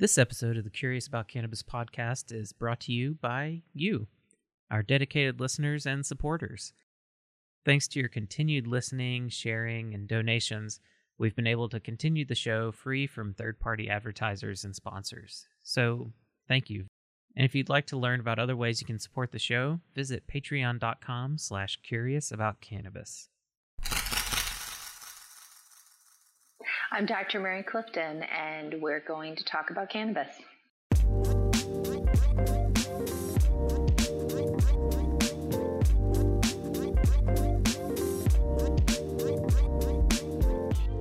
This episode of the Curious About Cannabis podcast is brought to you by you, our dedicated listeners and supporters. Thanks to your continued listening, sharing, and donations, we've been able to continue the show free from third party advertisers and sponsors. So, thank you. And if you'd like to learn about other ways you can support the show, visit patreon.com slash curious about cannabis. I'm Dr. Mary Clifton, and we're going to talk about cannabis.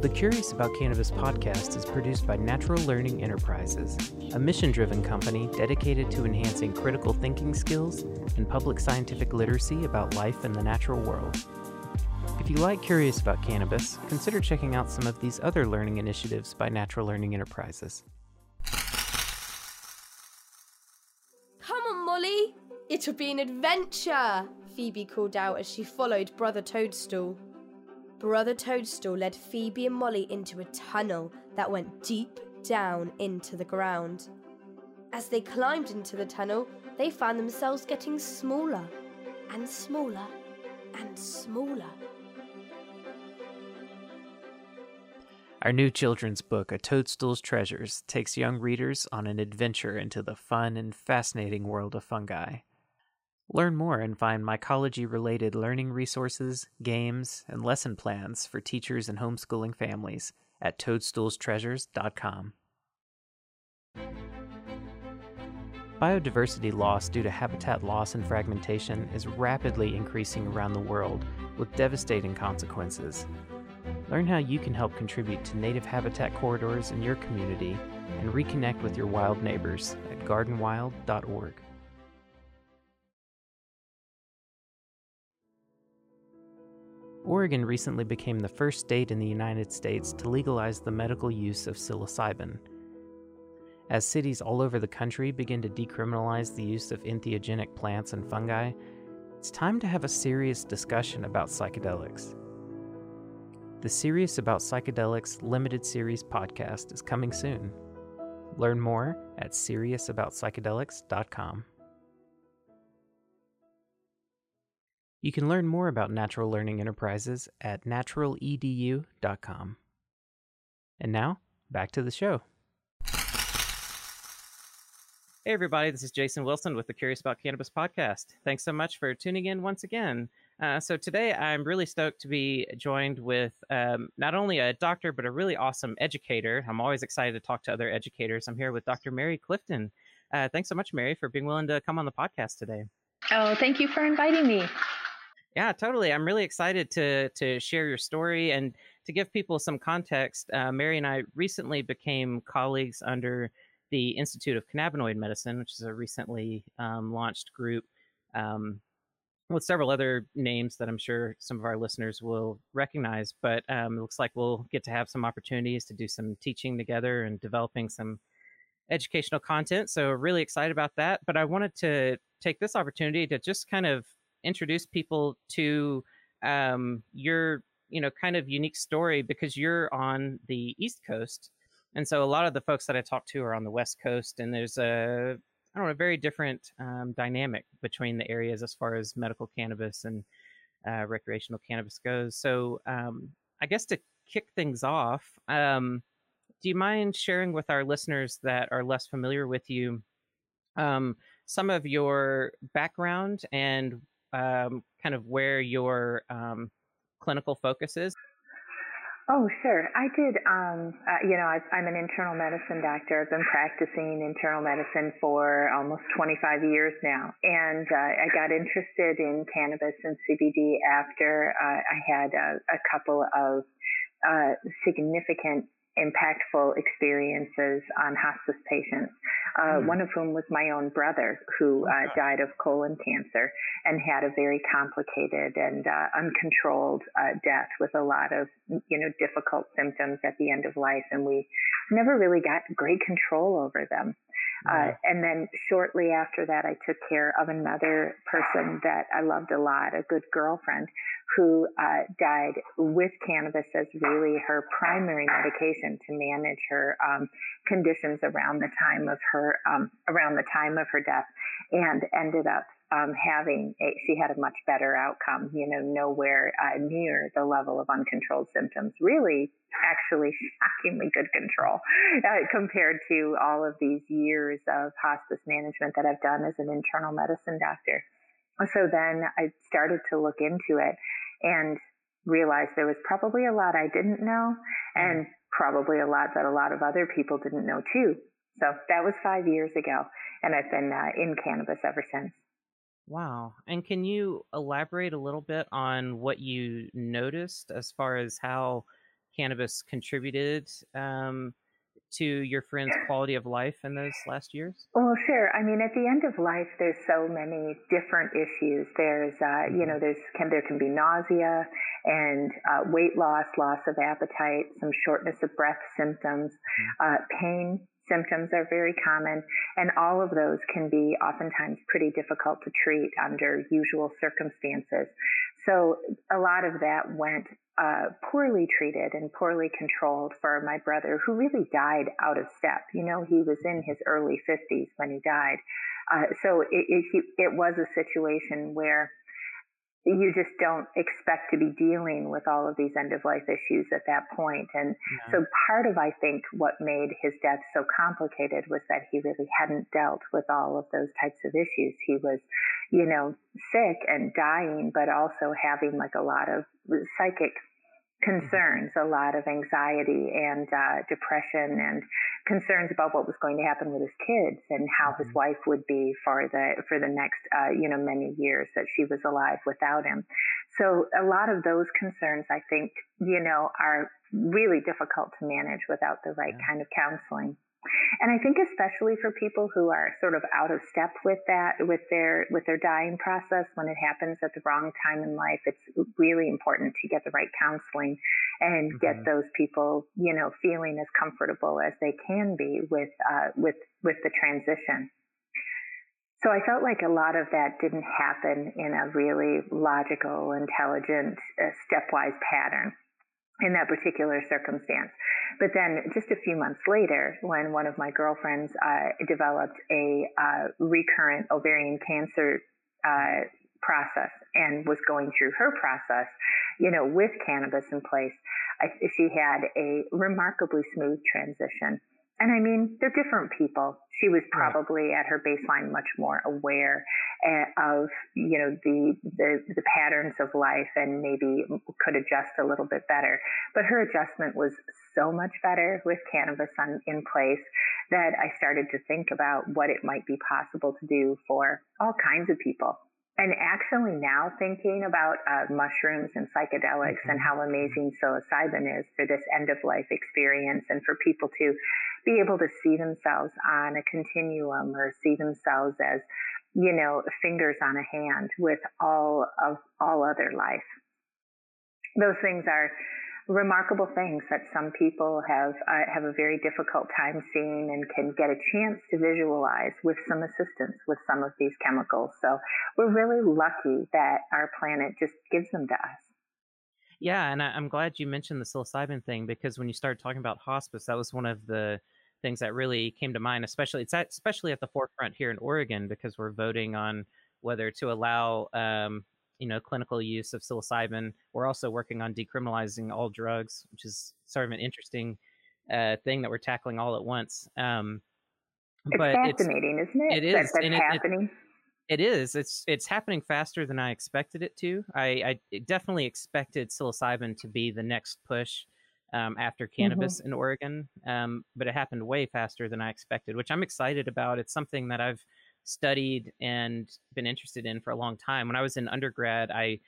The Curious About Cannabis podcast is produced by Natural Learning Enterprises, a mission driven company dedicated to enhancing critical thinking skills and public scientific literacy about life in the natural world. If you like Curious About Cannabis, consider checking out some of these other learning initiatives by Natural Learning Enterprises. Come on, Molly! It'll be an adventure! Phoebe called out as she followed Brother Toadstool. Brother Toadstool led Phoebe and Molly into a tunnel that went deep down into the ground. As they climbed into the tunnel, they found themselves getting smaller and smaller and smaller. Our new children's book, A Toadstool's Treasures, takes young readers on an adventure into the fun and fascinating world of fungi. Learn more and find mycology related learning resources, games, and lesson plans for teachers and homeschooling families at toadstoolstreasures.com. Biodiversity loss due to habitat loss and fragmentation is rapidly increasing around the world with devastating consequences. Learn how you can help contribute to native habitat corridors in your community and reconnect with your wild neighbors at gardenwild.org. Oregon recently became the first state in the United States to legalize the medical use of psilocybin. As cities all over the country begin to decriminalize the use of entheogenic plants and fungi, it's time to have a serious discussion about psychedelics. The Serious About Psychedelics limited series podcast is coming soon. Learn more at seriousaboutpsychedelics.com. You can learn more about Natural Learning Enterprises at naturaledu.com. And now, back to the show. Hey, everybody, this is Jason Wilson with the Curious About Cannabis podcast. Thanks so much for tuning in once again. Uh, so, today I'm really stoked to be joined with um, not only a doctor, but a really awesome educator. I'm always excited to talk to other educators. I'm here with Dr. Mary Clifton. Uh, thanks so much, Mary, for being willing to come on the podcast today. Oh, thank you for inviting me. Yeah, totally. I'm really excited to to share your story and to give people some context. Uh, Mary and I recently became colleagues under the Institute of Cannabinoid Medicine, which is a recently um, launched group um, with several other names that I'm sure some of our listeners will recognize. But um, it looks like we'll get to have some opportunities to do some teaching together and developing some educational content. So, really excited about that. But I wanted to take this opportunity to just kind of introduce people to um, your you know kind of unique story because you're on the east coast and so a lot of the folks that I talk to are on the West Coast, and there's a I don't know a very different um, dynamic between the areas as far as medical cannabis and uh, recreational cannabis goes. So um, I guess to kick things off, um, do you mind sharing with our listeners that are less familiar with you um, some of your background and um, kind of where your um, clinical focus is? Oh, sure. I did, um, uh, you know, i am an internal medicine doctor. I've been practicing internal medicine for almost 25 years now. And uh, I got interested in cannabis and CBD after uh, I had a, a couple of uh, significant impactful experiences on hospice patients, uh, mm. one of whom was my own brother who uh, died of colon cancer and had a very complicated and uh, uncontrolled uh, death with a lot of, you know, difficult symptoms at the end of life. And we never really got great control over them. Uh, and then shortly after that, I took care of another person that I loved a lot, a good girlfriend who uh, died with cannabis as really her primary medication to manage her um, conditions around the time of her um, around the time of her death, and ended up um, having a, she had a much better outcome, you know, nowhere uh, near the level of uncontrolled symptoms. Really, actually, shockingly good control uh, compared to all of these years of hospice management that I've done as an internal medicine doctor. So then I started to look into it and realized there was probably a lot I didn't know and probably a lot that a lot of other people didn't know too. So that was five years ago, and I've been uh, in cannabis ever since. Wow. And can you elaborate a little bit on what you noticed as far as how cannabis contributed um, to your friend's quality of life in those last years? Well, sure. I mean, at the end of life, there's so many different issues. There's, uh, you mm-hmm. know, there's can there can be nausea and uh, weight loss, loss of appetite, some shortness of breath symptoms, mm-hmm. uh, pain symptoms are very common, and all of those can be oftentimes pretty difficult to treat under usual circumstances. So a lot of that went uh, poorly treated and poorly controlled for my brother, who really died out of step. You know, he was in his early 50s when he died. Uh, so it, it, it was a situation where you just don't expect to be dealing with all of these end of life issues at that point. And yeah. so part of, I think, what made his death so complicated was that he really hadn't dealt with all of those types of issues. He was, you know, sick and dying, but also having like a lot of psychic concerns, a lot of anxiety and uh, depression and concerns about what was going to happen with his kids and how his mm-hmm. wife would be for the for the next uh, you know many years that she was alive without him. So a lot of those concerns, I think, you know, are really difficult to manage without the right yeah. kind of counseling. And I think especially for people who are sort of out of step with that, with their, with their dying process, when it happens at the wrong time in life, it's really important to get the right counseling and mm-hmm. get those people, you know, feeling as comfortable as they can be with, uh, with, with the transition. So I felt like a lot of that didn't happen in a really logical, intelligent, uh, stepwise pattern in that particular circumstance. But then just a few months later, when one of my girlfriends uh, developed a uh, recurrent ovarian cancer uh, process and was going through her process, you know, with cannabis in place, I, she had a remarkably smooth transition. And I mean, they're different people. She was probably at her baseline much more aware eh, of, you know, the, the, the patterns of life and maybe could adjust a little bit better. But her adjustment was so much better with cannabis on, in place that I started to think about what it might be possible to do for all kinds of people and actually now thinking about uh, mushrooms and psychedelics mm-hmm. and how amazing psilocybin is for this end of life experience and for people to be able to see themselves on a continuum or see themselves as, you know, fingers on a hand with all of all other life. Those things are remarkable things that some people have uh, have a very difficult time seeing and can get a chance to visualize with some assistance with some of these chemicals. So we're really lucky that our planet just gives them to us. Yeah, and I, am glad you mentioned the psilocybin thing because when you started talking about hospice, that was one of the things that really came to mind. Especially it's at, especially at the forefront here in Oregon because we're voting on whether to allow um, you know clinical use of psilocybin. We're also working on decriminalizing all drugs, which is sort of an interesting uh, thing that we're tackling all at once. Um, it's but fascinating, it's, isn't it? It is that, that's happening. It, it is. It's it's happening faster than I expected it to. I, I definitely expected psilocybin to be the next push um, after mm-hmm. cannabis mm-hmm. in Oregon, um, but it happened way faster than I expected, which I'm excited about. It's something that I've studied and been interested in for a long time. When I was in undergrad, I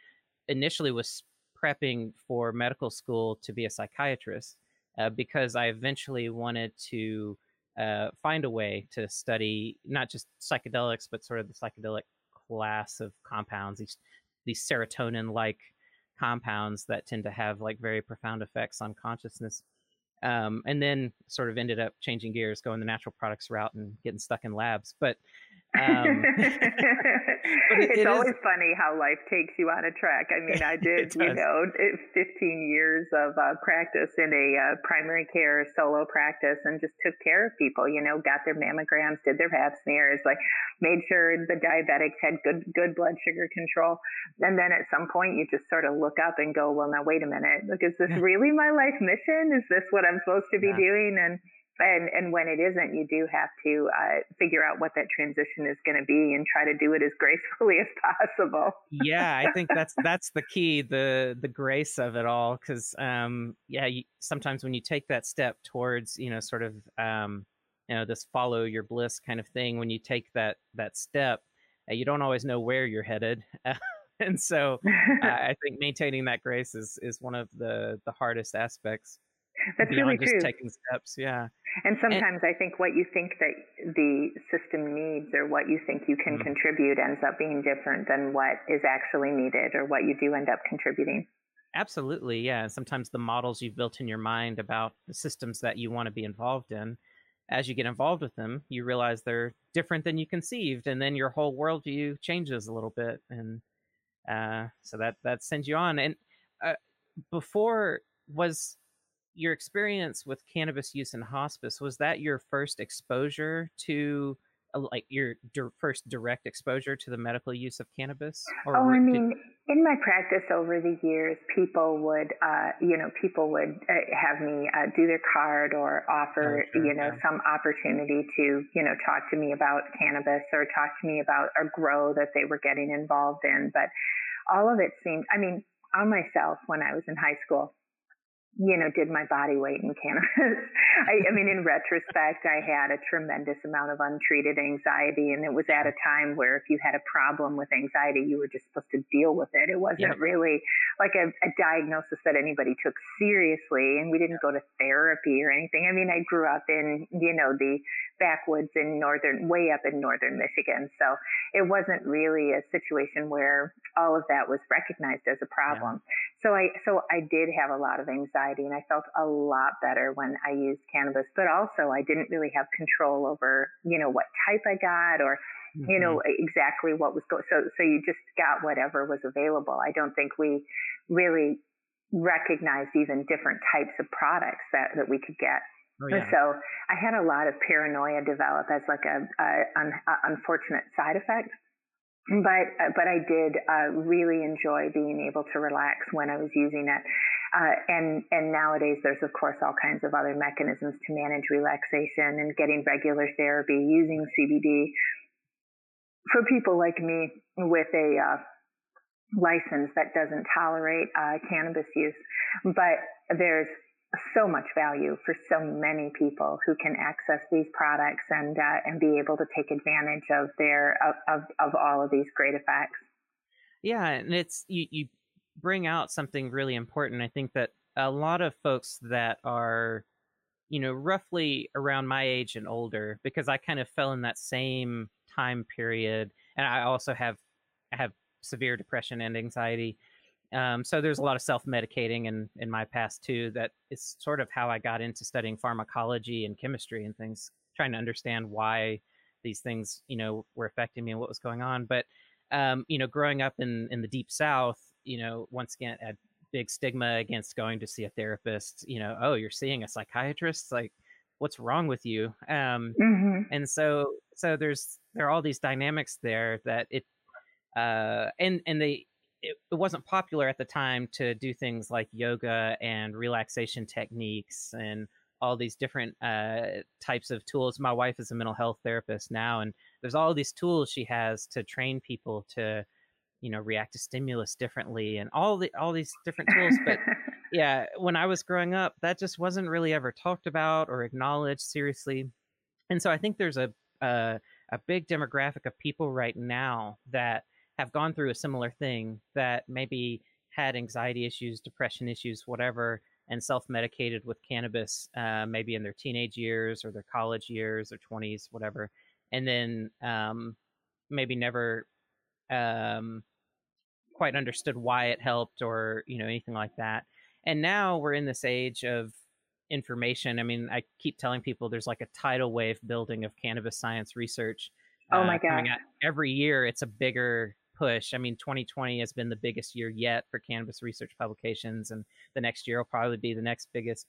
initially was prepping for medical school to be a psychiatrist uh, because I eventually wanted to uh, find a way to study not just psychedelics, but sort of the psychedelic class of compounds, these, these serotonin like compounds that tend to have like very profound effects on consciousness. um, and then sort of ended up changing gears, going the natural products route, and getting stuck in labs. But um, it, it's it always is... funny how life takes you on a track. I mean, I did, you know, 15 years of uh, practice in a uh, primary care solo practice and just took care of people, you know, got their mammograms, did their pap smears, like made sure the diabetics had good, good blood sugar control. And then at some point you just sort of look up and go, well, now wait a minute. Like, is this really my life mission? Is this what I'm supposed to be yeah. doing? And, and and when it isn't, you do have to uh, figure out what that transition is going to be and try to do it as gracefully as possible. yeah, I think that's that's the key the the grace of it all because um, yeah, you, sometimes when you take that step towards you know sort of um, you know this follow your bliss kind of thing, when you take that that step, uh, you don't always know where you're headed. and so uh, I think maintaining that grace is is one of the the hardest aspects. That's really just true. Taking steps, yeah. And sometimes and, I think what you think that the system needs or what you think you can mm-hmm. contribute ends up being different than what is actually needed or what you do end up contributing. Absolutely, yeah. And Sometimes the models you've built in your mind about the systems that you want to be involved in, as you get involved with them, you realize they're different than you conceived, and then your whole worldview changes a little bit, and uh, so that that sends you on. And uh, before was your experience with cannabis use in hospice was that your first exposure to uh, like your di- first direct exposure to the medical use of cannabis or oh i mean did... in my practice over the years people would uh, you know people would uh, have me uh, do their card or offer oh, sure, you know yeah. some opportunity to you know talk to me about cannabis or talk to me about a grow that they were getting involved in but all of it seemed i mean on myself when i was in high school you know, did my body weight in cannabis. I, I, mean, in retrospect, I had a tremendous amount of untreated anxiety, and it was at a time where if you had a problem with anxiety, you were just supposed to deal with it. It wasn't yeah. really like a, a, diagnosis that anybody took seriously, and we didn't go to therapy or anything. I mean, I grew up in, you know, the backwoods in northern, way up in northern Michigan, so it wasn't really a situation where all of that was recognized as a problem. Yeah. So I, so I did have a lot of anxiety and I felt a lot better when I used cannabis, but also I didn't really have control over, you know, what type I got or, mm-hmm. you know, mm-hmm. exactly what was going. So, so you just got whatever was available. I don't think we really recognized even different types of products that, that we could get. Oh, yeah. So I had a lot of paranoia develop as like a, a, a unfortunate side effect but but I did uh, really enjoy being able to relax when I was using it. Uh, and and nowadays there's of course all kinds of other mechanisms to manage relaxation and getting regular therapy using CBD for people like me with a uh, license that doesn't tolerate uh, cannabis use. But there's so much value for so many people who can access these products and uh, and be able to take advantage of their of, of, of all of these great effects. Yeah, and it's you you bring out something really important. I think that a lot of folks that are you know roughly around my age and older because I kind of fell in that same time period and I also have have severe depression and anxiety um, so there's a lot of self-medicating in, in my past too. That is sort of how I got into studying pharmacology and chemistry and things, trying to understand why these things, you know, were affecting me and what was going on. But um, you know, growing up in in the deep South, you know, once again, a big stigma against going to see a therapist. You know, oh, you're seeing a psychiatrist, like what's wrong with you? Um, mm-hmm. And so, so there's there are all these dynamics there that it uh, and and they it, it wasn't popular at the time to do things like yoga and relaxation techniques and all these different uh, types of tools. My wife is a mental health therapist now, and there's all these tools she has to train people to, you know, react to stimulus differently and all the all these different tools. But yeah, when I was growing up, that just wasn't really ever talked about or acknowledged seriously. And so I think there's a a, a big demographic of people right now that have gone through a similar thing that maybe had anxiety issues, depression issues, whatever, and self medicated with cannabis, uh, maybe in their teenage years or their college years or 20s, whatever, and then um, maybe never um, quite understood why it helped or you know anything like that. And now we're in this age of information. I mean, I keep telling people there's like a tidal wave building of cannabis science research. Oh my uh, god! Every year, it's a bigger push. I mean, 2020 has been the biggest year yet for cannabis research publications, and the next year will probably be the next biggest.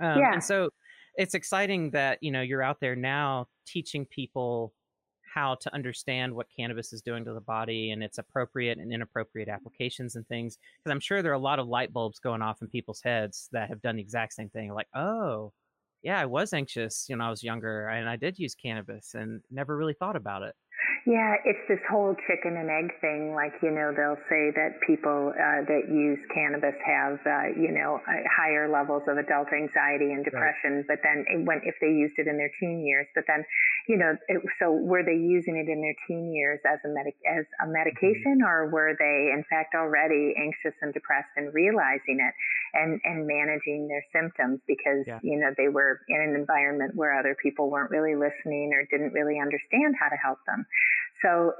Um, yeah. And so, it's exciting that you know you're out there now teaching people how to understand what cannabis is doing to the body and its appropriate and inappropriate applications and things. Because I'm sure there are a lot of light bulbs going off in people's heads that have done the exact same thing. Like, oh, yeah, I was anxious when I was younger and I did use cannabis and never really thought about it. Yeah, it's this whole chicken and egg thing. Like, you know, they'll say that people uh, that use cannabis have, uh, you know, higher levels of adult anxiety and depression. Right. But then when, if they used it in their teen years, but then, you know, it, so were they using it in their teen years as a medic, as a medication mm-hmm. or were they in fact already anxious and depressed and realizing it and, and managing their symptoms because, yeah. you know, they were in an environment where other people weren't really listening or didn't really understand how to help them. So,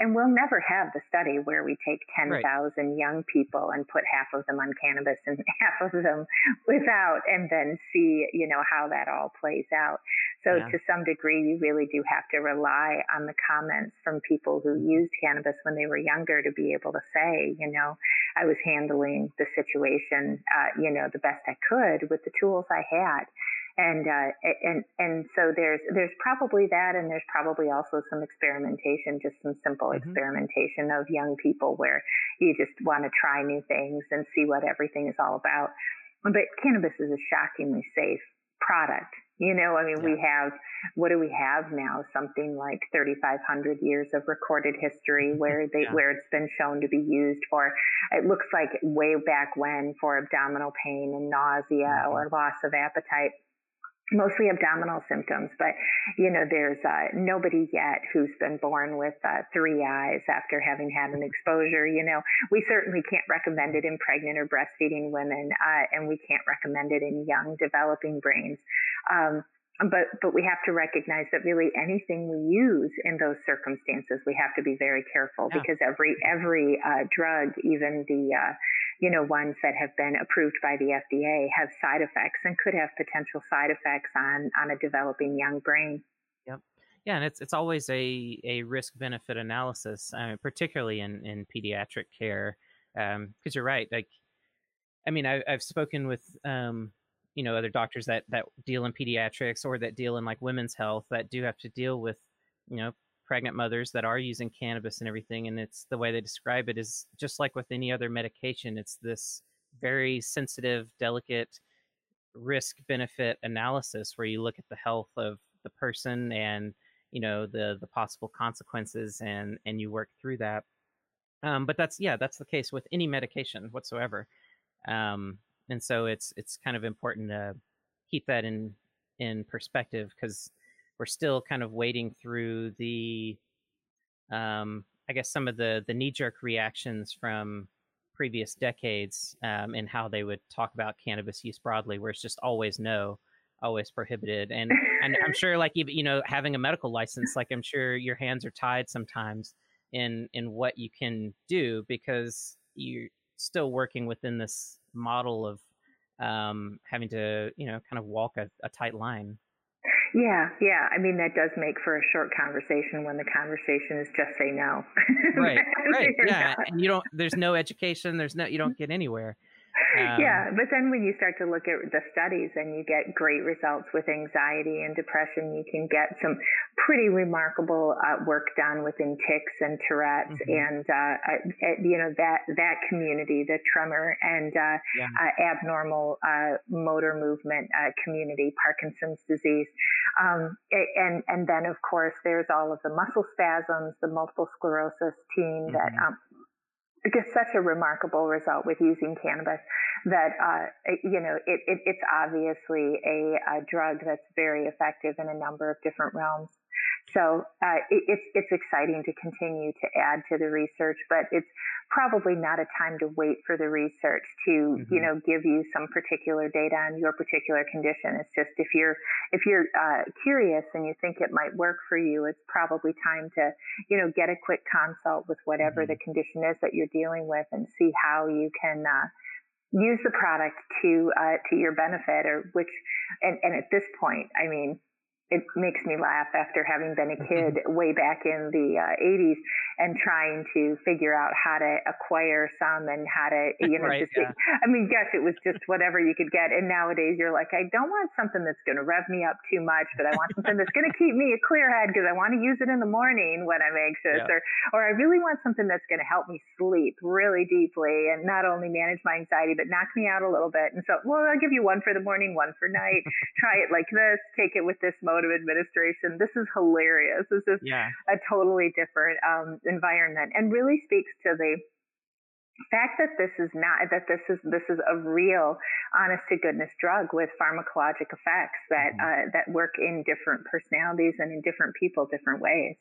and we'll never have the study where we take 10,000 right. young people and put half of them on cannabis and half of them without, and then see, you know, how that all plays out. So yeah. to some degree, you really do have to rely on the comments from people who mm-hmm. used cannabis when they were younger to be able to say, you know, I was handling the situation, uh, you know, the best I could with the tools I had and uh, and and so there's there's probably that, and there's probably also some experimentation, just some simple mm-hmm. experimentation of young people where you just want to try new things and see what everything is all about. But cannabis is a shockingly safe product. You know, I mean, yeah. we have, what do we have now? Something like 3,500 years of recorded history where they, yeah. where it's been shown to be used for, it looks like way back when for abdominal pain and nausea mm-hmm. or loss of appetite mostly abdominal symptoms, but you know, there's uh, nobody yet who's been born with uh, three eyes after having had an exposure. You know, we certainly can't recommend it in pregnant or breastfeeding women, uh, and we can't recommend it in young developing brains. Um, but but we have to recognize that really anything we use in those circumstances, we have to be very careful yeah. because every every uh, drug, even the uh, you know ones that have been approved by the FDA, have side effects and could have potential side effects on on a developing young brain. Yep. Yeah, and it's it's always a a risk benefit analysis, uh, particularly in in pediatric care, because um, you're right. Like, I mean, I, have spoken with um, you know other doctors that that deal in pediatrics or that deal in like women's health that do have to deal with you know pregnant mothers that are using cannabis and everything and it's the way they describe it is just like with any other medication it's this very sensitive delicate risk benefit analysis where you look at the health of the person and you know the the possible consequences and and you work through that. Um, but that's yeah that's the case with any medication whatsoever. Um, and so it's it's kind of important to keep that in in perspective because we're still kind of wading through the um, I guess some of the the knee jerk reactions from previous decades um, and how they would talk about cannabis use broadly, where it's just always no, always prohibited, and and I'm sure like you you know having a medical license, like I'm sure your hands are tied sometimes in in what you can do because you're still working within this model of um, having to, you know, kind of walk a, a tight line. Yeah, yeah. I mean, that does make for a short conversation when the conversation is just say no. right, right. Yeah, and you don't. There's no education. There's no. You don't get anywhere. Um, yeah, but then when you start to look at the studies and you get great results with anxiety and depression, you can get some pretty remarkable uh, work done within tics and Tourette's mm-hmm. and uh, uh, you know that that community, the tremor and uh, yeah. Uh, abnormal uh, motor movement community, Parkinson's disease, um, and and then of course there's all of the muscle spasms, the multiple sclerosis team mm-hmm. that um, just such a remarkable result with using cannabis that uh, you know it, it, it's obviously a, a, drug that's very effective in a number of different realms. So uh, it, it's it's exciting to continue to add to the research, but it's probably not a time to wait for the research to mm-hmm. you know give you some particular data on your particular condition. It's just if you're if you're uh, curious and you think it might work for you, it's probably time to you know get a quick consult with whatever mm-hmm. the condition is that you're dealing with and see how you can uh, use the product to uh, to your benefit, or which, and, and at this point, I mean, it makes me laugh after having been a kid way back in the uh, 80s and trying to figure out how to acquire some and how to, you know, right, just, yeah. I mean, gosh, it was just whatever you could get. And nowadays you're like, I don't want something that's going to rev me up too much, but I want something that's going to keep me a clear head because I want to use it in the morning when I'm anxious Yeah. or, or I really want something that's going to help me sleep really deeply and not only manage my anxiety, but knock me out a little bit. And so, well, I'll give you one for the morning, one for night. Try it like this, take it with this of administration. This is hilarious. This is Yeah. a totally different um, environment and really speaks to the fact that this is not that this is this is a real honest to goodness drug with pharmacologic effects that Mhm. uh, that work in different personalities and in different people different ways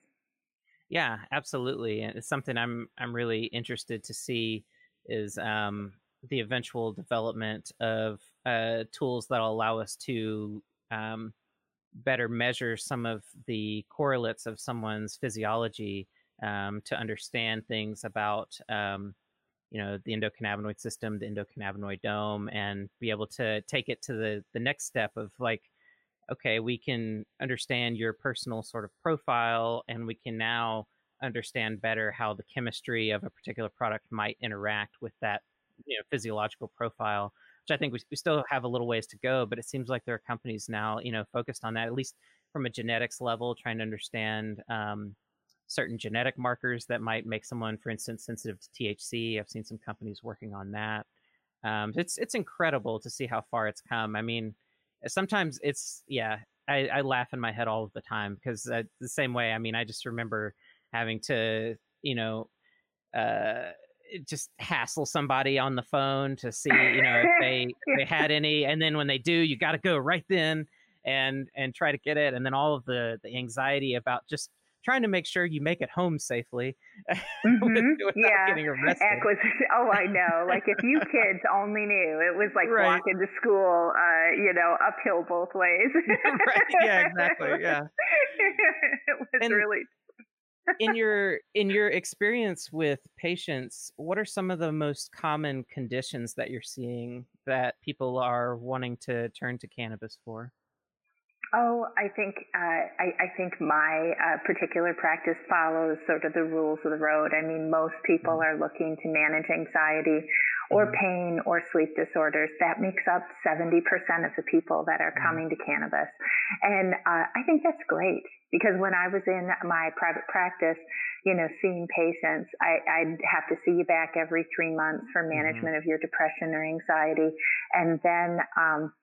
Yeah, absolutely. And it's something I'm I'm really interested to see is um, the eventual development of uh, tools that'll allow us to um, better measure some of the correlates of someone's physiology um, to understand things about um, you know the endocannabinoid system, the endocannabinoidome, and be able to take it to the the next step of like okay, we can understand your personal sort of profile and we can now understand better how the chemistry of a particular product might interact with that you know physiological profile which i think we, we still have a little ways to go but it seems like there are companies now you know focused on that at least from a genetics level trying to understand um, certain genetic markers that might make someone for instance sensitive to thc i've seen some companies working on that. Um, it's it's incredible to see how far it's come. I mean sometimes it's yeah I, I laugh in my head all of the time because uh, the same way i mean i just remember having to you know uh just hassle somebody on the phone to see you know if they if they had any and then when they do you got to go right then and and try to get it and then all of the the anxiety about just trying to make sure you make it home safely Mhm. without yeah getting arrested acquisition oh i know like if you kids only knew it was like Right. walking to school uh you know uphill both ways Right, yeah, exactly, yeah. it was And- really in your in your experience with patients what are some of the most common conditions that you're seeing that people are wanting to turn to cannabis for Oh, I think uh, I, I think my uh, particular practice follows sort of the rules of the road. I mean, most people are looking to manage anxiety or Mhm. pain or sleep disorders. That makes up 70% of the people that are Mhm. coming to cannabis. And uh, I think that's great because when I was in my private practice, you know, seeing patients, I, I'd have to see you back every three months for management of your depression or anxiety. And then, um,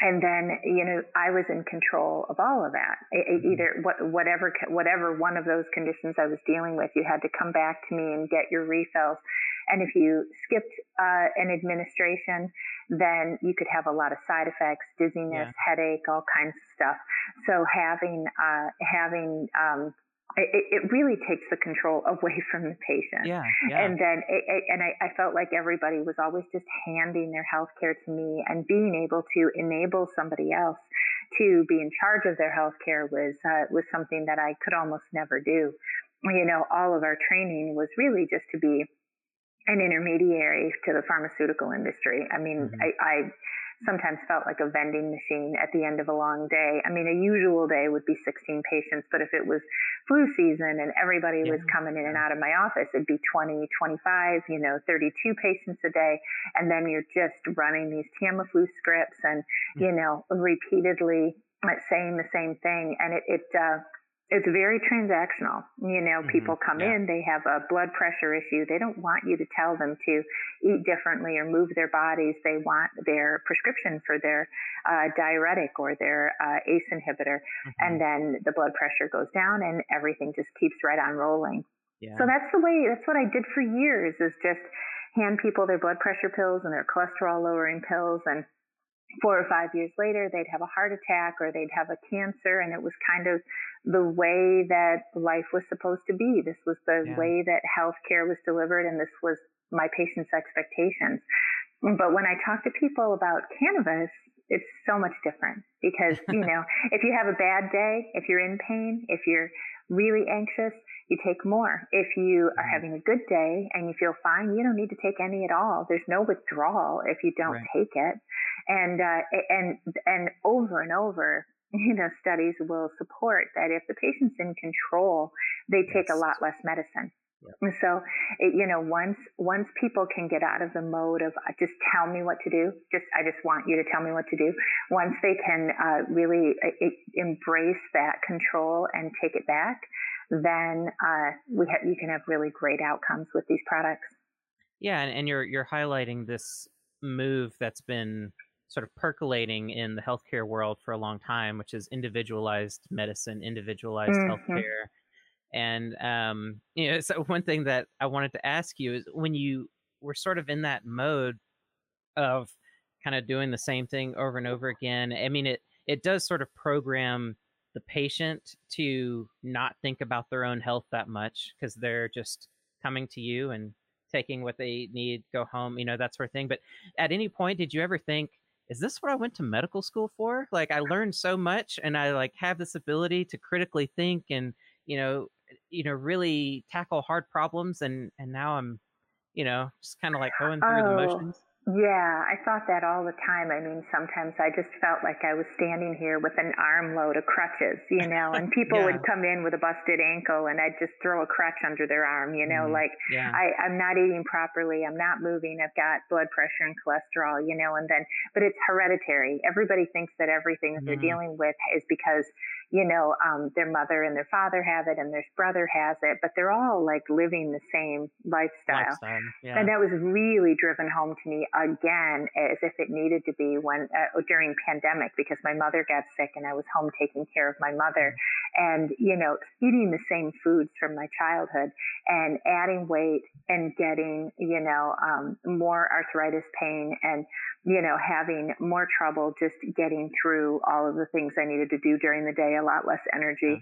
and then you know I was in control of all of that. Either what, whatever whatever one of those conditions I was dealing with, you had to come back to me and get your refills. And if you skipped uh, an administration, then you could have a lot of side effects, dizziness, Yeah. headache, all kinds of stuff. So having uh, having um, it, it really takes the control away from the patient. yeah yeah And then, it, it, and I, I felt like everybody was always just handing their health care to me and being able to enable somebody else to be in charge of their health care was, uh, was something that I could almost never do. You know, all of our training was really just to be an intermediary to the pharmaceutical industry. I mean, Mhm. I, I sometimes felt like a vending machine at the end of a long day. I mean, a usual day would be 16 patients, but if it was flu season and everybody was coming in and out of my office, it'd be 20, 25, you know, 32 patients a day. And then you're just running these Tamiflu scripts and, you know, repeatedly uh, saying the same thing. And it, it, uh, it's very transactional. You know, Mhm. people come Yeah. in, they have a blood pressure issue. They don't want you to tell them to eat differently or move their bodies. They want their prescription for their uh, diuretic or their uh, ACE inhibitor. Mhm. And then the blood pressure goes down and everything just keeps right on rolling. yeah So that's the way, that's what I did for years is just hand people their blood pressure pills and their cholesterol lowering pills. And four or five years later, they'd have a heart attack or they'd have a cancer. And it was kind of the way that life was supposed to be. This was the Yeah. way that healthcare was delivered. And this was my patients' expectations. But when I talk to people about cannabis, it's so much different because you know if you have a bad day, if you're in pain, if you're really anxious, you take more. If you are having a good day and you feel fine, you don't need to take any at all. There's no withdrawal if you don't right. take it. And uh, and and over and over, you know, studies will support that if the patient's in control, they take yes. a lot less medicine. And so, it, you know, once once people can get out of the mode of uh, just tell me what to do, just I just want you to tell me what to do. Once they can uh, really uh, embrace that control and take it back, then uh, we ha- you can have really great outcomes with these products. Yeah, and, and you're you're highlighting this move that's been sort of percolating in the healthcare world for a long time, which is individualized medicine, individualized mm-hmm. healthcare and um, you know, so one thing that I wanted to ask you is when you were sort of in that mode of kind of doing the same thing over and over again. I mean, it it does sort of program the patient to not think about their own health that much because they're just coming to you and taking what they need, go home, you know, that sort of thing. But at any point, did you ever think, is this what I went to medical school for? Like I learned so much and I like have this ability to critically think and, you know, you know really tackle hard problems and and now i'm you know just kind of like going through oh, the motions yeah, I thought that all the time. I mean, sometimes I just felt like I was standing here with an armload of crutches, you know, and people yeah. would come in with a busted ankle and I'd just throw a crutch under their arm, you know, mm, like yeah. I, I'm not eating properly, I'm not moving, I've got blood pressure and cholesterol, you know, and then, but it's hereditary. Everybody thinks that everything that mm. they're mm-hmm. dealing with is because, you know, um, their mother and their father have it and their brother has it, but they're all like living the same lifestyle. lifestyle yeah. And that was really driven home to me again as if it needed to be when uh, during pandemic because my mother got sick and I was home taking care of my mother and you know eating the same foods from my childhood and adding weight and getting you know um, more arthritis pain and you know having more trouble just getting through all of the things I needed to do during the day a lot less energy.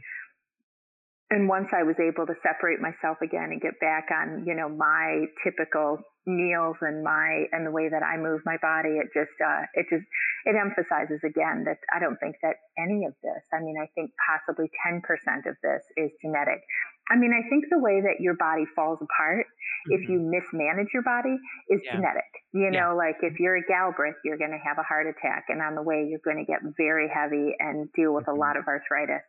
And once I was able to separate myself again and get back on, you know, my typical meals and my and the way that I move my body, it just uh, it just it emphasizes again that I don't think that any of this. I mean, I think possibly 10% of this is genetic. I mean, I think the way that your body falls apart mm-hmm. if you mismanage your body is yeah. genetic. You know, yeah. like if you're a Galbraith, you're going to have a heart attack, and on the way, you're going to get very heavy and deal with mm-hmm. a lot of arthritis.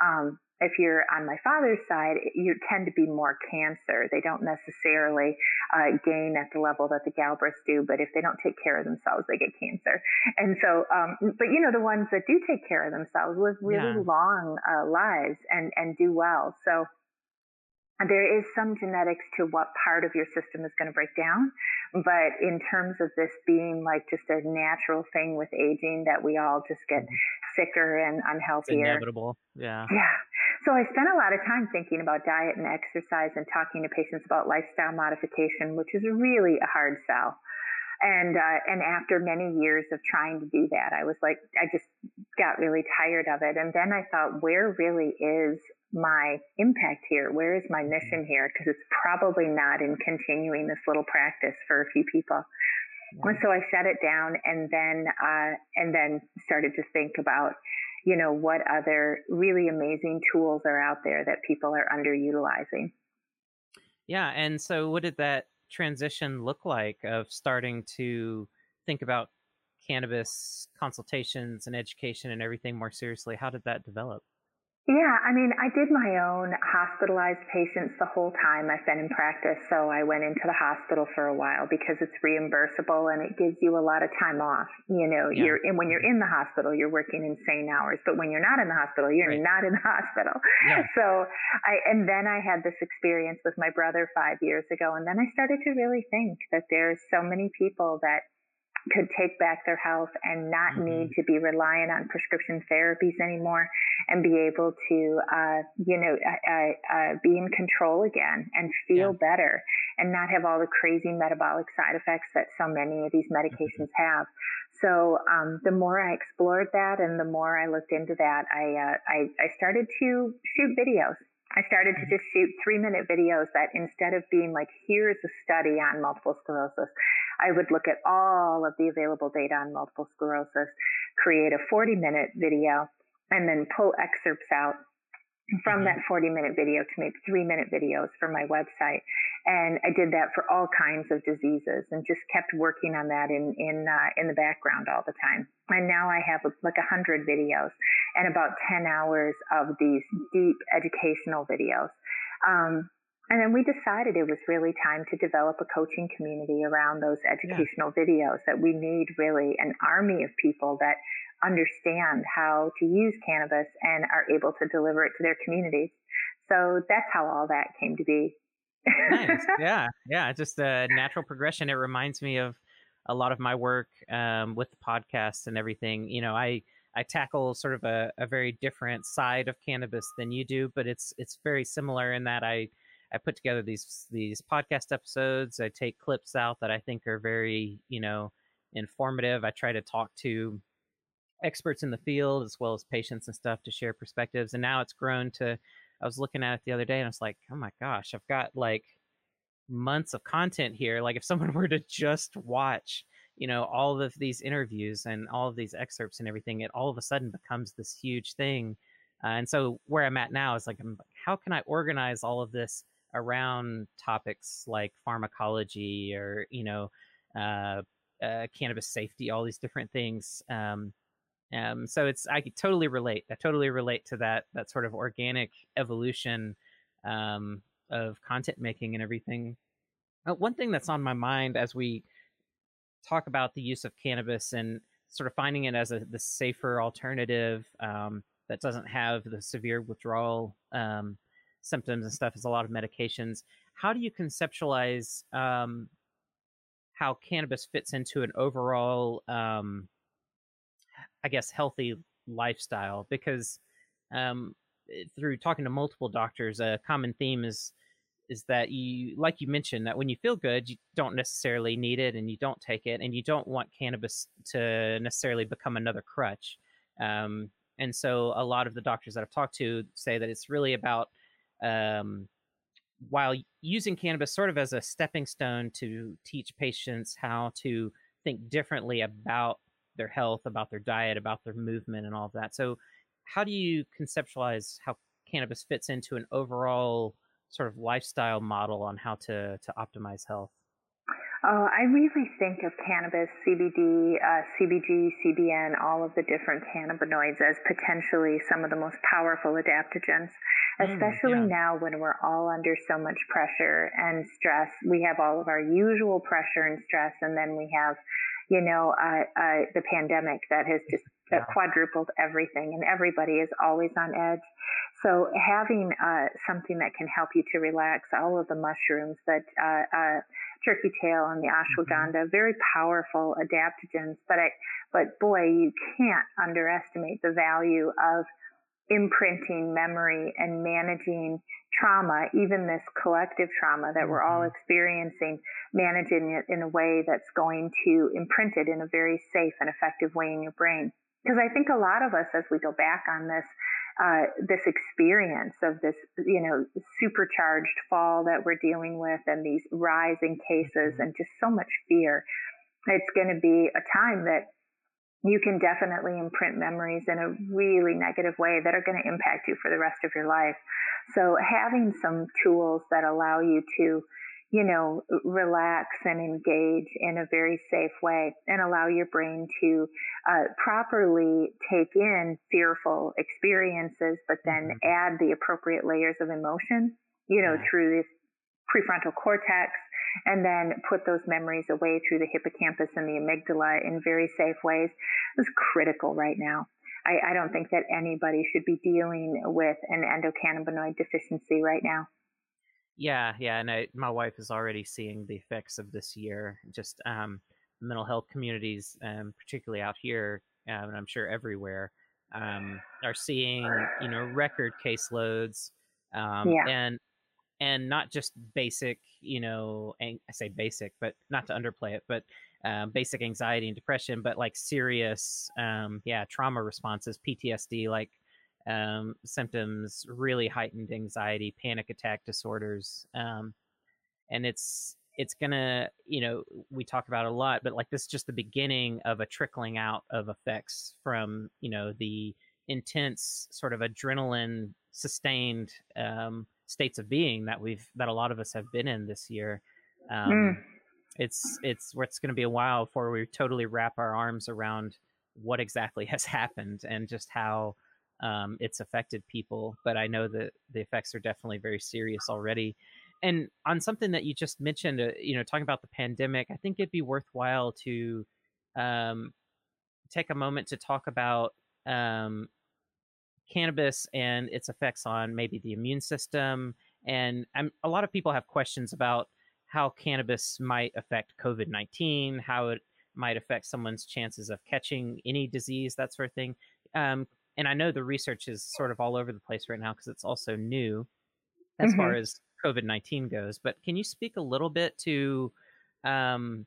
Um, if you're on my father's side, you tend to be more cancer. They don't necessarily uh, gain at the level that the Galbraiths do, but if they don't take care of themselves, they get cancer. And so, um, but you know, the ones that do take care of themselves live really yeah. long uh, lives and and do well. So there is some genetics to what part of your system is going to break down. But in terms of this being like just a natural thing with aging that we all just get mm-hmm. sicker and unhealthier. It's inevitable. Yeah. Yeah. So I spent a lot of time thinking about diet and exercise and talking to patients about lifestyle modification, which is really a hard sell. And uh, and after many years of trying to do that, I was like, I just got really tired of it. And then I thought, where really is my impact here? Where is my mission here? Because it's probably not in continuing this little practice for a few people. And so I set it down and then uh, and then started to think about, you know, what other really amazing tools are out there that people are underutilizing. Yeah, and so what did that transition look like of starting to think about cannabis consultations and education and everything more seriously? How did that develop? Yeah, I mean, I did my own hospitalized patients the whole time I've been in practice. So I went into the hospital for a while because it's reimbursable and it gives you a lot of time off. You know, yeah. you're and when you're mm-hmm. in the hospital, you're working insane hours, but when you're not in the hospital, you're right. not in the hospital. Yeah. So I and then I had this experience with my brother five years ago, and then I started to really think that there's so many people that could take back their health and not mm-hmm. need to be reliant on prescription therapies anymore and be able to, uh, you know, uh, uh, uh be in control again and feel yeah. better and not have all the crazy metabolic side effects that so many of these mm-hmm. medications have. So um, the more I explored that and the more I looked into that, I, uh, I, I started to shoot videos. I started to mm-hmm. just shoot three minute videos that instead of being like, here's a study on multiple sclerosis, I would look at all of the available data on multiple sclerosis, create a 40 minute video and then pull excerpts out from that 40 minute video to make three minute videos for my website. And I did that for all kinds of diseases and just kept working on that in, in, uh, in the background all the time. And now I have like a hundred videos and about 10 hours of these deep educational videos. Um, and then we decided it was really time to develop a coaching community around those educational yeah. videos that we need really an army of people that understand how to use cannabis and are able to deliver it to their communities. So that's how all that came to be. nice. Yeah. Yeah. Just a natural progression. It reminds me of a lot of my work um, with the podcast and everything. You know, I, I tackle sort of a, a very different side of cannabis than you do, but it's it's very similar in that I I put together these these podcast episodes. I take clips out that I think are very you know informative. I try to talk to experts in the field as well as patients and stuff to share perspectives. And now it's grown to, I was looking at it the other day and I was like, oh my gosh, I've got like months of content here. Like if someone were to just watch, you know, all of these interviews and all of these excerpts and everything, it all of a sudden becomes this huge thing. Uh, and so where I'm at now is like, I'm, how can I organize all of this around topics like pharmacology or, you know, uh, uh, cannabis safety, all these different things. Um, um, so it's I totally relate. I totally relate to that that sort of organic evolution um, of content making and everything. Uh, one thing that's on my mind as we talk about the use of cannabis and sort of finding it as a the safer alternative um, that doesn't have the severe withdrawal um, symptoms and stuff is a lot of medications. How do you conceptualize um, how cannabis fits into an overall um, I guess, healthy lifestyle because um, eh, through talking to multiple doctors, a common theme is is that you, like you mentioned, that when you feel good, you don't necessarily need it and you don't take it, and you don't want cannabis to necessarily become another crutch. Um, and so, a lot of the doctors that I've talked to say that it's really about um, while using cannabis sort of as a stepping stone to teach patients how to think differently about their health, about their diet, about their movement, and all of that. So, how do you conceptualize how cannabis fits into an overall sort of lifestyle model on how to to optimize health? Oh, I really think of cannabis, CBD, uh, CBG, CBN, all of the different cannabinoids as potentially some of the most powerful adaptogens, especially mm, yeah. now when we're all under so much pressure and stress. We have all of our usual pressure and stress, and then we have you know, uh, uh, the pandemic that has just yeah. quadrupled everything and everybody is always on edge. So having uh, something that can help you to relax, all of the mushrooms, that uh, uh, turkey tail and the ashwagandha, mm-hmm. very powerful adaptogens. But I, but boy, you can't underestimate the value of imprinting memory and managing trauma, even this collective trauma that we're all mm-hmm. experiencing, managing it in a way that's going to imprint it in a very safe and effective way in your brain. Because I think a lot of us, as we go back on this, uh, this experience of this, you know, supercharged fall that we're dealing with and these rising cases mm-hmm. and just so much fear, it's going to be a time that you can definitely imprint memories in a really negative way that are going to impact you for the rest of your life. So having some tools that allow you to, you know, relax and engage in a very safe way and allow your brain to uh, properly take in fearful experiences, but then mm-hmm. add the appropriate layers of emotion, you know, yeah. through the prefrontal cortex and then put those memories away through the hippocampus and the amygdala in very safe ways is critical right now. I, I don't think that anybody should be dealing with an endocannabinoid deficiency right now. Yeah, yeah, and I, my wife is already seeing the effects of this year. Just um, mental health communities, um, particularly out here, um, and I'm sure everywhere, um, are seeing you know record caseloads, um, yeah. and and not just basic, you know, I say basic, but not to underplay it, but um, basic anxiety and depression, but like serious, um, yeah, trauma responses, PTSD, like um, symptoms, really heightened anxiety, panic attack disorders, um, and it's it's gonna you know we talk about a lot but like this is just the beginning of a trickling out of effects from you know the intense sort of adrenaline sustained um, states of being that we've that a lot of us have been in this year um, mm. it's it's it's going to be a while before we totally wrap our arms around what exactly has happened and just how um, it's affected people but i know that the effects are definitely very serious already and on something that you just mentioned, uh, you know, talking about the pandemic, I think it'd be worthwhile to um, take a moment to talk about um, cannabis and its effects on maybe the immune system. And um, a lot of people have questions about how cannabis might affect COVID 19, how it might affect someone's chances of catching any disease, that sort of thing. Um, and I know the research is sort of all over the place right now because it's also new as mm-hmm. far as COVID nineteen goes. But can you speak a little bit to, um,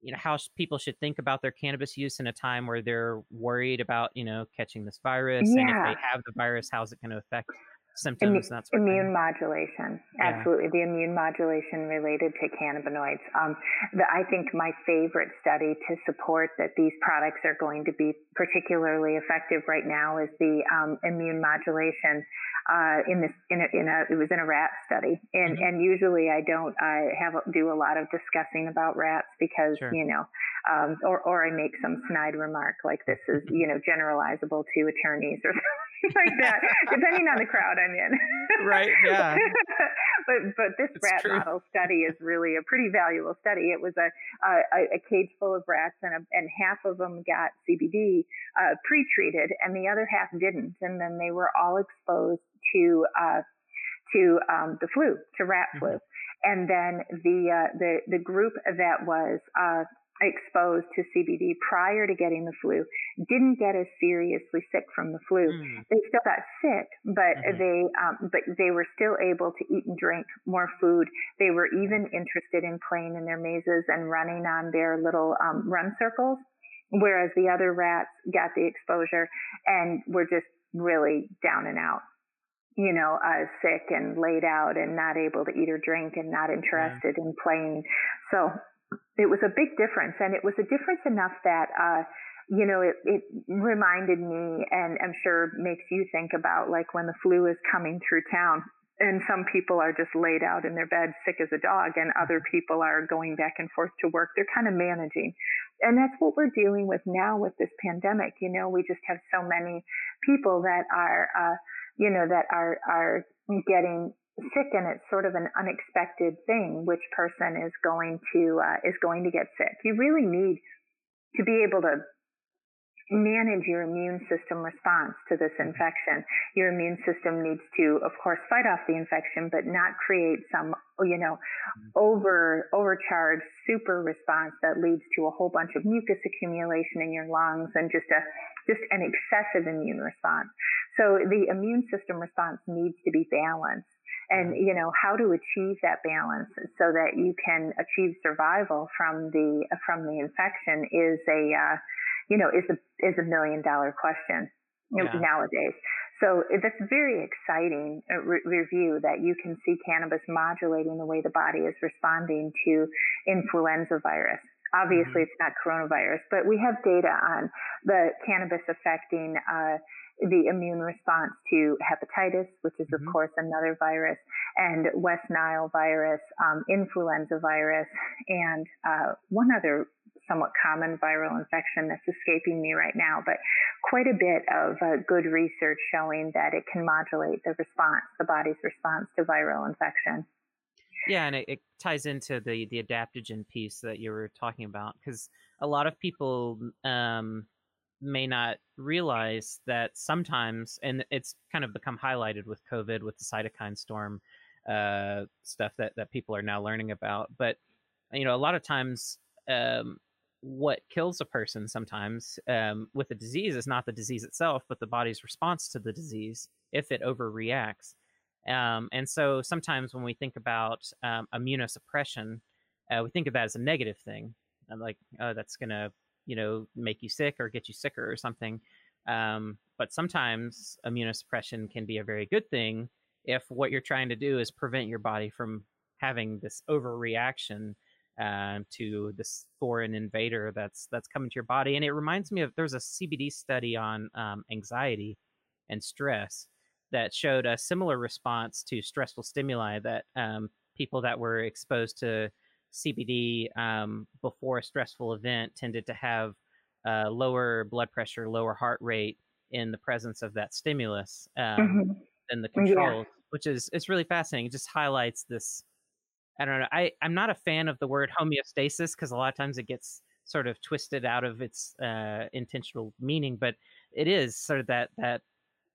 you know, how people should think about their cannabis use in a time where they're worried about, you know, catching this virus, yeah. and if they have the virus, how's it going to affect symptoms Immu- immune modulation. Absolutely the immune modulation related to cannabinoids. Um, the, i think my favorite study to support that these products are going to be particularly effective right now is the um, immune modulation uh, in this in a, in a it was in a rat study and mm-hmm. and usually I don't I have do a lot of discussing about rats because sure. you know um, or or I make some snide remark like this is you know generalizable to attorneys or something like that depending on the crowd I'm in right yeah but but this it's rat true. model study is really a pretty valuable study it was a a, a cage full of rats and a, and half of them got CBD uh, pre-treated and the other half didn't and then they were all exposed to uh, to um, the flu, to rat flu, mm-hmm. and then the uh, the the group that was uh, exposed to CBD prior to getting the flu didn't get as seriously sick from the flu. Mm. They still got sick, but mm-hmm. they um, but they were still able to eat and drink more food. They were even interested in playing in their mazes and running on their little um, run circles. Whereas the other rats got the exposure and were just really down and out you know, uh, sick and laid out and not able to eat or drink and not interested in playing. So it was a big difference. And it was a difference enough that, uh, you know, it, it reminded me and I'm sure makes you think about like when the flu is coming through town and some people are just laid out in their bed sick as a dog and other people are going back and forth to work they're kind of managing and that's what we're dealing with now with this pandemic you know we just have so many people that are uh, you know, that are, are getting sick and it's sort of an unexpected thing which person is going to uh, is going to get sick. You really need to be able to manage your immune system response to this infection. Your immune system needs to of course fight off the infection but not create some you know over overcharged super response that leads to a whole bunch of mucus accumulation in your lungs and just a just an excessive immune response so the immune system response needs to be balanced. And, you know, how to achieve that balance so that you can achieve survival from the, from the infection is a, uh, you know, is a, is a million dollar question yeah. nowadays. So that's very exciting uh, re- review that you can see cannabis modulating the way the body is responding to influenza virus. Obviously, mm-hmm. it's not coronavirus, but we have data on the cannabis affecting uh, the immune response to hepatitis, which is of mm-hmm. course another virus, and West Nile virus, um, influenza virus, and uh, one other somewhat common viral infection that's escaping me right now, but quite a bit of uh, good research showing that it can modulate the response, the body's response to viral infection. Yeah, and it, it ties into the the adaptogen piece that you were talking about because a lot of people um, may not realize that sometimes, and it's kind of become highlighted with COVID, with the cytokine storm uh, stuff that that people are now learning about. But you know, a lot of times, um, what kills a person sometimes um, with a disease is not the disease itself, but the body's response to the disease if it overreacts. Um, and so sometimes when we think about um, immunosuppression, uh, we think of that as a negative thing. I'm like, oh, that's going to you know make you sick or get you sicker or something um, but sometimes immunosuppression can be a very good thing if what you're trying to do is prevent your body from having this overreaction um, to this foreign invader that's that's coming to your body. And it reminds me of there's a CBD study on um, anxiety and stress that showed a similar response to stressful stimuli that um, people that were exposed to CBD um, before a stressful event tended to have uh, lower blood pressure, lower heart rate in the presence of that stimulus um, mm-hmm. than the control, yeah. which is it's really fascinating. It just highlights this. I don't know. I I'm not a fan of the word homeostasis because a lot of times it gets sort of twisted out of its uh, intentional meaning, but it is sort of that that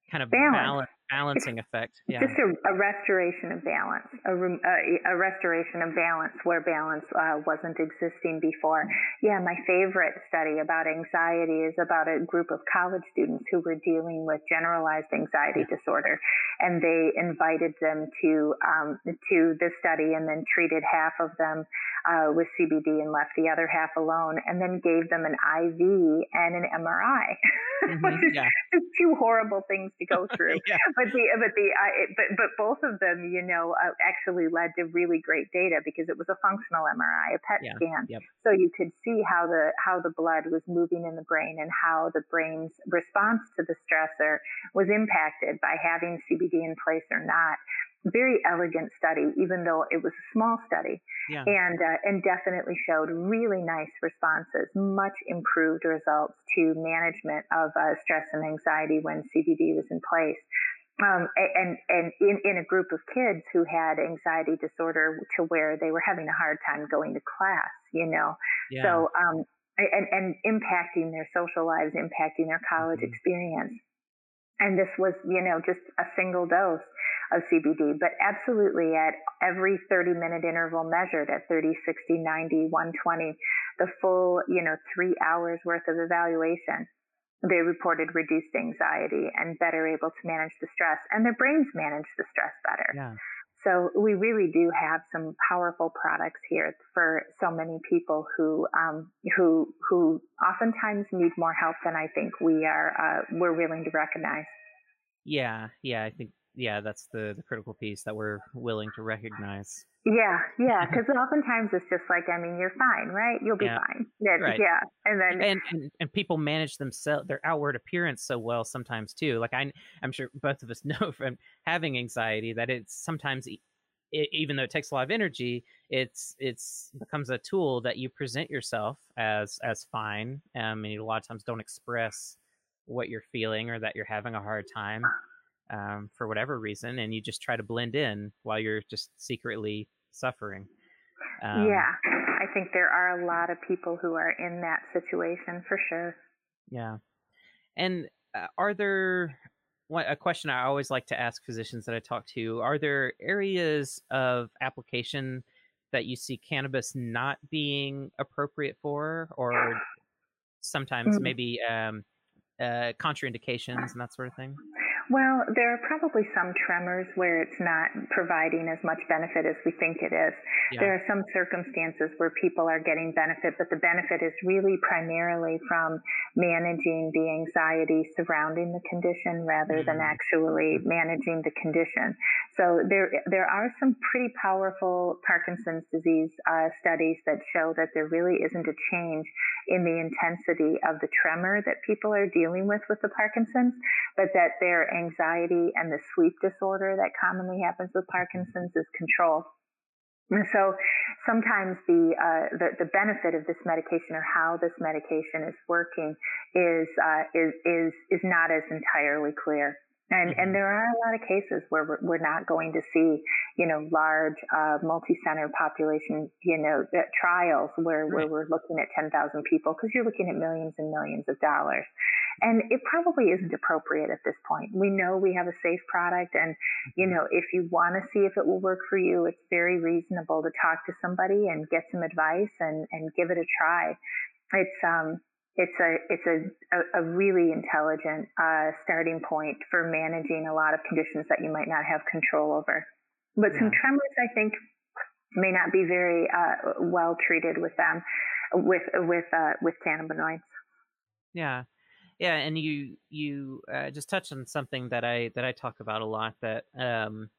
kind of balance, balance balancing effect. Yeah. Just a, a, restoration of balance, a, a, a, restoration of balance where balance uh, wasn't existing before. Yeah, my favorite study about anxiety is about a group of college students who were dealing with generalized anxiety yeah. disorder, and they invited them to um, to the study and then treated half of them uh, with CBD and left the other half alone, and then gave them an IV and an MRI, mm-hmm, which is yeah. two horrible things to go through. yeah but the but the uh, but but both of them, you know, uh, actually led to really great data because it was a functional MRI, a PET yeah. scan, yep. so you could see how the how the blood was moving in the brain and how the brain's response to the stressor was impacted by having CBD in place or not very elegant study, even though it was a small study, yeah. and uh, and definitely showed really nice responses, much improved results to management of uh, stress and anxiety when CBD was in place um, and and in, in a group of kids who had anxiety disorder to where they were having a hard time going to class, you know. Yeah. So um, and and impacting their social lives, impacting their college mm-hmm. experience. And this was, you know, just a single dose of CBD, but absolutely at every 30 minute interval measured at 30, 60, 90, 120, the full, you know, three hours worth of evaluation they reported reduced anxiety and better able to manage the stress and their brains manage the stress better. Yeah. So we really do have some powerful products here for so many people who um, who who oftentimes need more help than I think we are uh, we're willing to recognize. Yeah, yeah, I think yeah, that's the the critical piece that we're willing to recognize. Yeah, yeah, because oftentimes it's just like, I mean, you're fine, right? You'll be yeah. fine. Yeah, right. yeah, and then and, and, and people manage themselves their outward appearance so well sometimes too. Like I, I'm sure both of us know from having anxiety that it's sometimes. It, even though it takes a lot of energy, it's it's becomes a tool that you present yourself as as fine. Um, and a lot of times don't express what you're feeling or that you're having a hard time um, for whatever reason, and you just try to blend in while you're just secretly suffering. Um, yeah, I think there are a lot of people who are in that situation for sure. Yeah, and uh, are there a question I always like to ask physicians that I talk to? Are there areas of application that you see cannabis not being appropriate for, or sometimes mm-hmm. maybe um, uh, contraindications and that sort of thing? Well, there are probably some tremors where it's not providing as much benefit as we think it is. Yeah. There are some circumstances where people are getting benefit, but the benefit is really primarily from managing the anxiety surrounding the condition rather mm-hmm. than actually managing the condition. So there, there are some pretty powerful Parkinson's disease uh, studies that show that there really isn't a change in the intensity of the tremor that people are dealing with with the Parkinson's, but that their anxiety and the sleep disorder that commonly happens with Parkinson's is control. And so sometimes the, uh, the, the benefit of this medication or how this medication is working is uh, is is is not as entirely clear. And, and mm-hmm. there are a lot of cases where we're, we're not going to see, you know, large uh, multi-center population, you know, uh, trials where, right. where we're looking at 10,000 people because you're looking at millions and millions of dollars. And it probably isn't appropriate at this point. We know we have a safe product and, you mm-hmm. know, if you want to see if it will work for you, it's very reasonable to talk to somebody and get some advice and, and give it a try. It's, um, it's a it's a, a, really intelligent uh, starting point for managing a lot of conditions that you might not have control over. But yeah. some tremors, I think, may not be very uh, well treated with them with with uh, with cannabinoids. Yeah, yeah, and you you uh, just touched on something that I that I talk about a lot that um,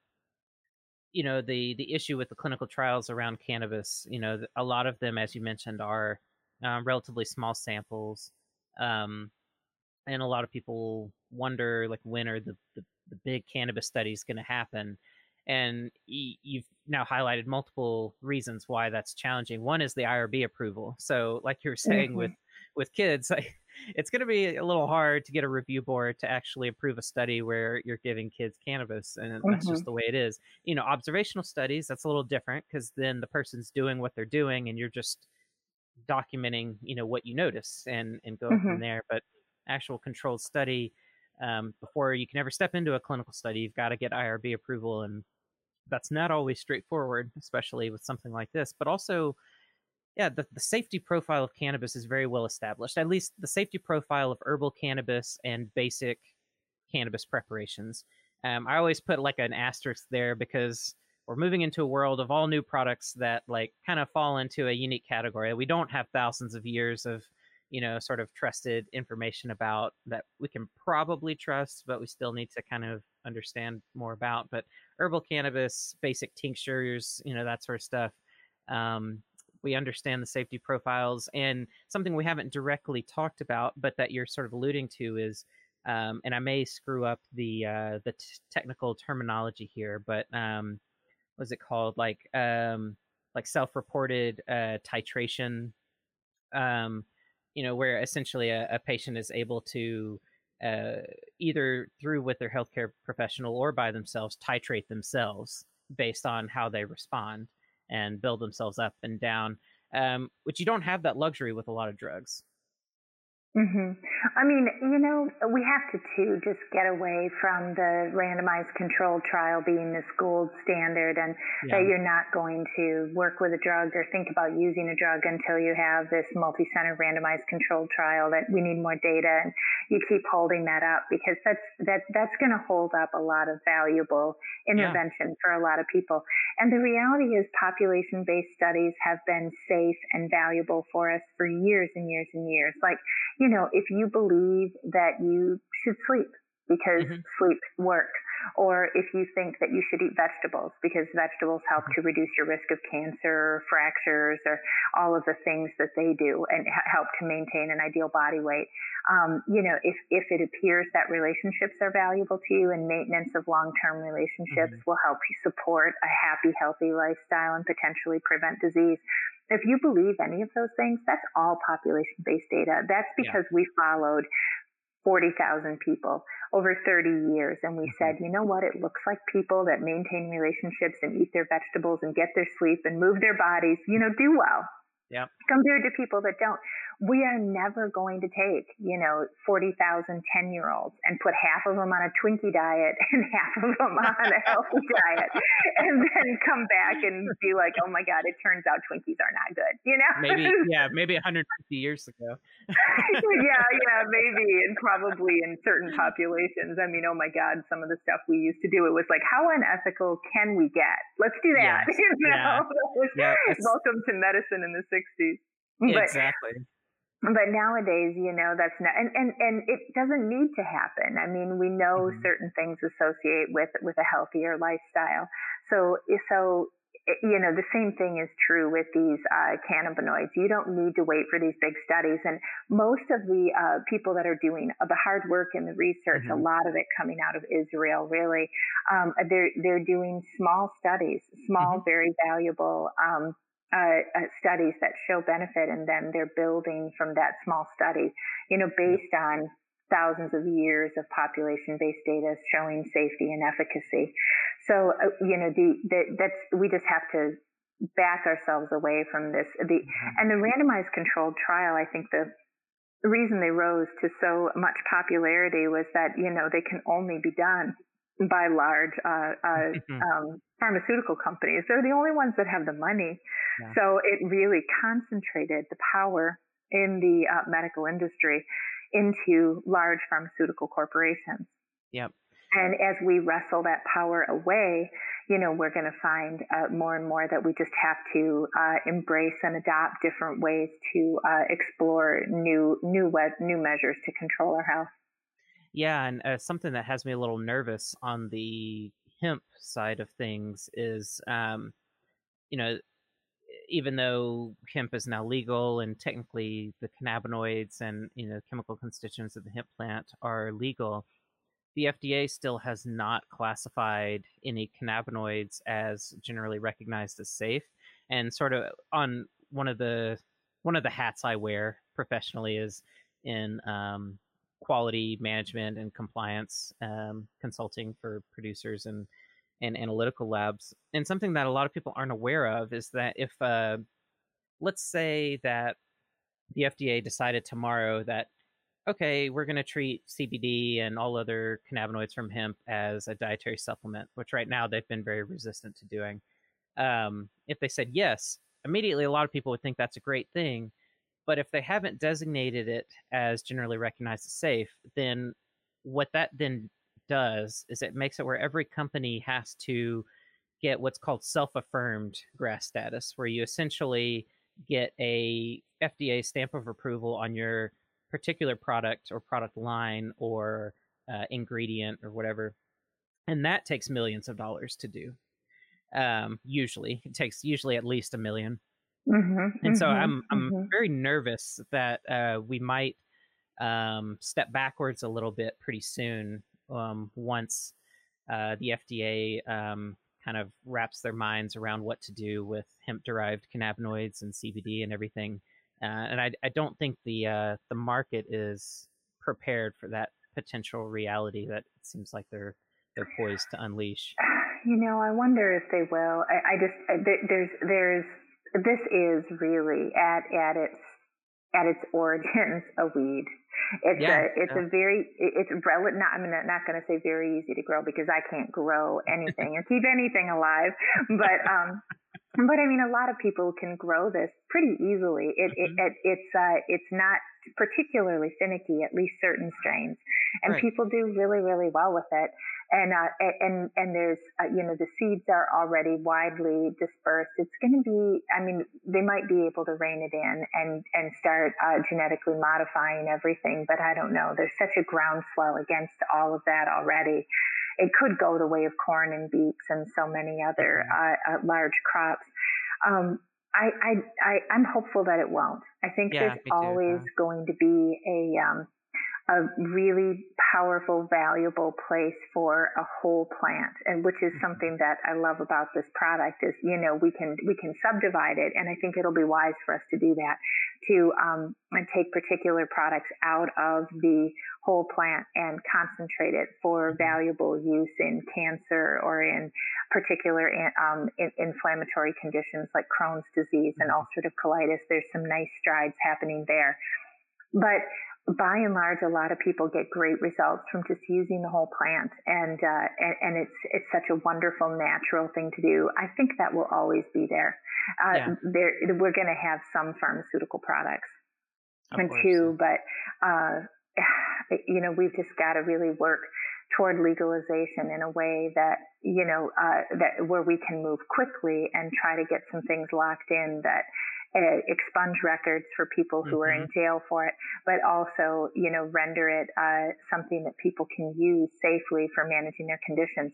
you know the the issue with the clinical trials around cannabis you know a lot of them as you mentioned are um, relatively small samples um, and a lot of people wonder like when are the the, the big cannabis studies going to happen and y- you've now highlighted multiple reasons why that's challenging one is the irb approval so like you were saying mm-hmm. with with kids like it's going to be a little hard to get a review board to actually approve a study where you're giving kids cannabis and mm-hmm. that's just mm-hmm. the way it is you know observational studies that's a little different because then the person's doing what they're doing and you're just documenting you know what you notice and and go mm-hmm. from there but actual controlled study um, before you can ever step into a clinical study you've got to get irb approval and that's not always straightforward especially with something like this but also yeah, the, the safety profile of cannabis is very well established. At least the safety profile of herbal cannabis and basic cannabis preparations. Um, I always put like an asterisk there because we're moving into a world of all new products that like kind of fall into a unique category. We don't have thousands of years of you know sort of trusted information about that we can probably trust, but we still need to kind of understand more about. But herbal cannabis, basic tinctures, you know that sort of stuff. Um, we understand the safety profiles and something we haven't directly talked about but that you're sort of alluding to is um, and i may screw up the uh, the t- technical terminology here but um, what's it called like um, like self-reported uh, titration um, you know where essentially a, a patient is able to uh, either through with their healthcare professional or by themselves titrate themselves based on how they respond and build themselves up and down, um, which you don't have that luxury with a lot of drugs. Mm-hmm. I mean, you know, we have to too just get away from the randomized controlled trial being this gold standard and yeah. that you're not going to work with a drug or think about using a drug until you have this multi-center randomized controlled trial that we need more data and you keep holding that up because that's that that's going to hold up a lot of valuable intervention yeah. for a lot of people. And the reality is population based studies have been safe and valuable for us for years and years and years. Like you know, if you believe that you should sleep because mm-hmm. sleep works, or if you think that you should eat vegetables because vegetables help mm-hmm. to reduce your risk of cancer, fractures, or all of the things that they do and help to maintain an ideal body weight. Um, you know, if, if it appears that relationships are valuable to you and maintenance of long-term relationships mm-hmm. will help you support a happy, healthy lifestyle and potentially prevent disease, if you believe any of those things, that's all population based data. That's because yeah. we followed 40,000 people over 30 years and we mm-hmm. said, you know what? It looks like people that maintain relationships and eat their vegetables and get their sleep and move their bodies, you know, do well. Yeah. Compared to people that don't we are never going to take, you know, 40,000 10 year olds and put half of them on a Twinkie diet and half of them on a healthy diet and then come back and be like, oh my God, it turns out Twinkies are not good, you know? Maybe, yeah, maybe 150 years ago. yeah, yeah, maybe. And probably in certain populations. I mean, oh my God, some of the stuff we used to do, it was like, how unethical can we get? Let's do that. Yes. you know? Yeah. yeah welcome to medicine in the 60s. But, exactly but nowadays, you know, that's not, and, and, and it doesn't need to happen. I mean, we know mm-hmm. certain things associate with, with a healthier lifestyle. So, so, you know, the same thing is true with these uh, cannabinoids. You don't need to wait for these big studies. And most of the uh, people that are doing uh, the hard work and the research, mm-hmm. a lot of it coming out of Israel, really, um, they're they're doing small studies, small, mm-hmm. very valuable um, uh, uh, studies that show benefit and then they're building from that small study, you know, based on thousands of years of population-based data showing safety and efficacy. So, uh, you know, the, the, that's, we just have to back ourselves away from this. The, mm-hmm. and the randomized controlled trial, I think the, the reason they rose to so much popularity was that, you know, they can only be done by large uh, uh, um, pharmaceutical companies. They're the only ones that have the money. Yeah. So it really concentrated the power in the uh, medical industry into large pharmaceutical corporations. Yep. And as we wrestle that power away, you know, we're going to find uh, more and more that we just have to uh, embrace and adopt different ways to uh, explore new new new measures to control our health. Yeah, and uh, something that has me a little nervous on the hemp side of things is, um, you know, even though hemp is now legal and technically the cannabinoids and you know chemical constituents of the hemp plant are legal, the FDA still has not classified any cannabinoids as generally recognized as safe. And sort of on one of the one of the hats I wear professionally is in um, quality management and compliance um, consulting for producers and and analytical labs. And something that a lot of people aren't aware of is that if, uh, let's say that the FDA decided tomorrow that, okay, we're going to treat CBD and all other cannabinoids from hemp as a dietary supplement, which right now they've been very resistant to doing. Um, if they said yes, immediately a lot of people would think that's a great thing. But if they haven't designated it as generally recognized as safe, then what that then does is it makes it where every company has to get what's called self-affirmed GRAS status, where you essentially get a FDA stamp of approval on your particular product or product line or uh, ingredient or whatever, and that takes millions of dollars to do. Um, usually, it takes usually at least a 1000000 mm-hmm, and mm-hmm, so I'm I'm mm-hmm. very nervous that uh, we might um, step backwards a little bit pretty soon um, once uh, the FDA um, kind of wraps their minds around what to do with hemp-derived cannabinoids and CBD and everything. Uh, and I, I, don't think the uh, the market is prepared for that potential reality that it seems like they're they're poised to unleash. You know, I wonder if they will. I, I just there's there's this is really at at its at its origins a weed. It's yeah, a it's yeah. a very it's rel not I'm not, not going to say very easy to grow because I can't grow anything or keep anything alive, but um but I mean a lot of people can grow this pretty easily. It, mm-hmm. it, it it's uh it's not particularly finicky, at least certain strains, and right. people do really really well with it and uh, and and there's uh, you know the seeds are already widely dispersed. It's going to be, I mean, they might be able to rein it in and and start uh, genetically modifying everything, but I don't know. There's such a groundswell against all of that already. It could go the way of corn and beets and so many other mm-hmm. uh, uh, large crops. Um, I, I, I, I'm hopeful that it won't. I think yeah, there's always going to be a, um, a really powerful, valuable place for a whole plant, and which is mm-hmm. something that I love about this product is, you know, we can, we can subdivide it. And I think it'll be wise for us to do that to, um, take particular products out of the whole plant and concentrate it for mm-hmm. valuable use in cancer or in particular um, in inflammatory conditions like Crohn's disease and mm-hmm. ulcerative colitis. There's some nice strides happening there. But by and large, a lot of people get great results from just using the whole plant, and uh, and, and, it's it's such a wonderful natural thing to do. I think that will always be there. Uh, yeah. there we're going to have some pharmaceutical products, of and course, two, but uh, you know we've just got to really work toward legalization in a way that you know uh, that where we can move quickly and try to get some things locked in that uh, expunge records for people who mm-hmm. are in mm-hmm. jail for it, but also, you know, render it uh, something that people can use safely for managing their conditions.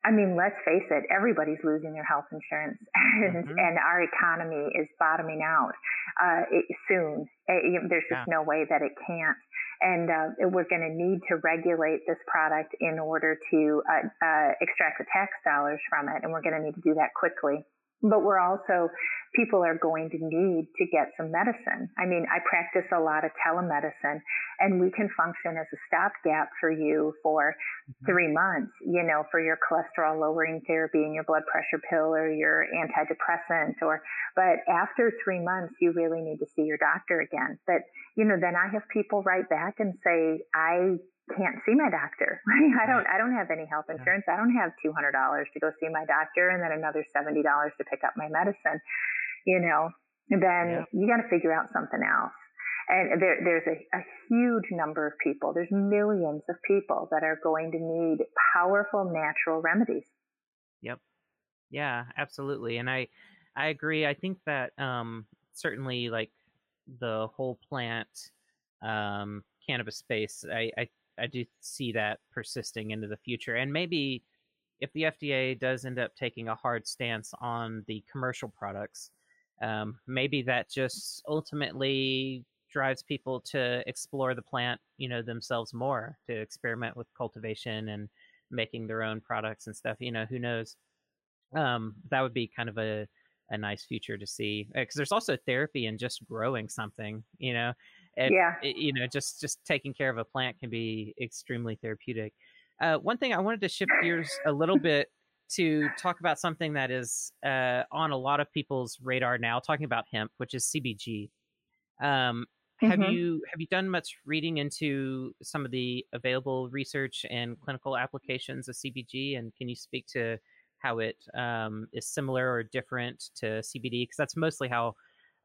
I mean, let's face it, everybody's losing their health insurance and, mm-hmm. and our economy is bottoming out uh, it, soon. It, uh, there's just yeah. no way that it can't. And uh, we're going to need to regulate this product in order to uh, uh, extract the tax dollars from it. And we're going to need to do that quickly but we're also people are going to need to get some medicine. I mean, I practice a lot of telemedicine and we can function as a stopgap for you for mm-hmm. three months, you know, for your cholesterol lowering therapy and your blood pressure pill or your antidepressant or, but after three months, you really need to see your doctor again. But, you know, then I have people write back and say, I can't see my doctor. I don't I don't have any health insurance. I don't have two hundred dollars to go see my doctor and then another seventy dollars to pick up my medicine. You know, then yeah. you got to figure out something else. And there, there's a, a huge number of people. There's millions of people that are going to need powerful natural remedies. Yep. Yeah, absolutely. And I, I agree. I think that um, certainly like the whole plant um, cannabis space, I, I I do see that persisting into the future, and maybe if the FDA does end up taking a hard stance on the commercial products, um, maybe that just ultimately drives people to explore the plant, you know, themselves more, to experiment with cultivation and making their own products and stuff. You know, who knows? Um, that would be kind of a a nice future to see because there's also therapy in just growing something. You know, if, yeah, you know, just just taking care of a plant can be extremely therapeutic. Uh, one thing I wanted to shift gears a little bit to talk about something that is uh, on a lot of people's radar now, talking about hemp, which is CBG. Um, have mm-hmm. you have you done much reading into some of the available research and clinical applications of CBG? And can you speak to how it um, is similar or different to CBD? Because that's mostly how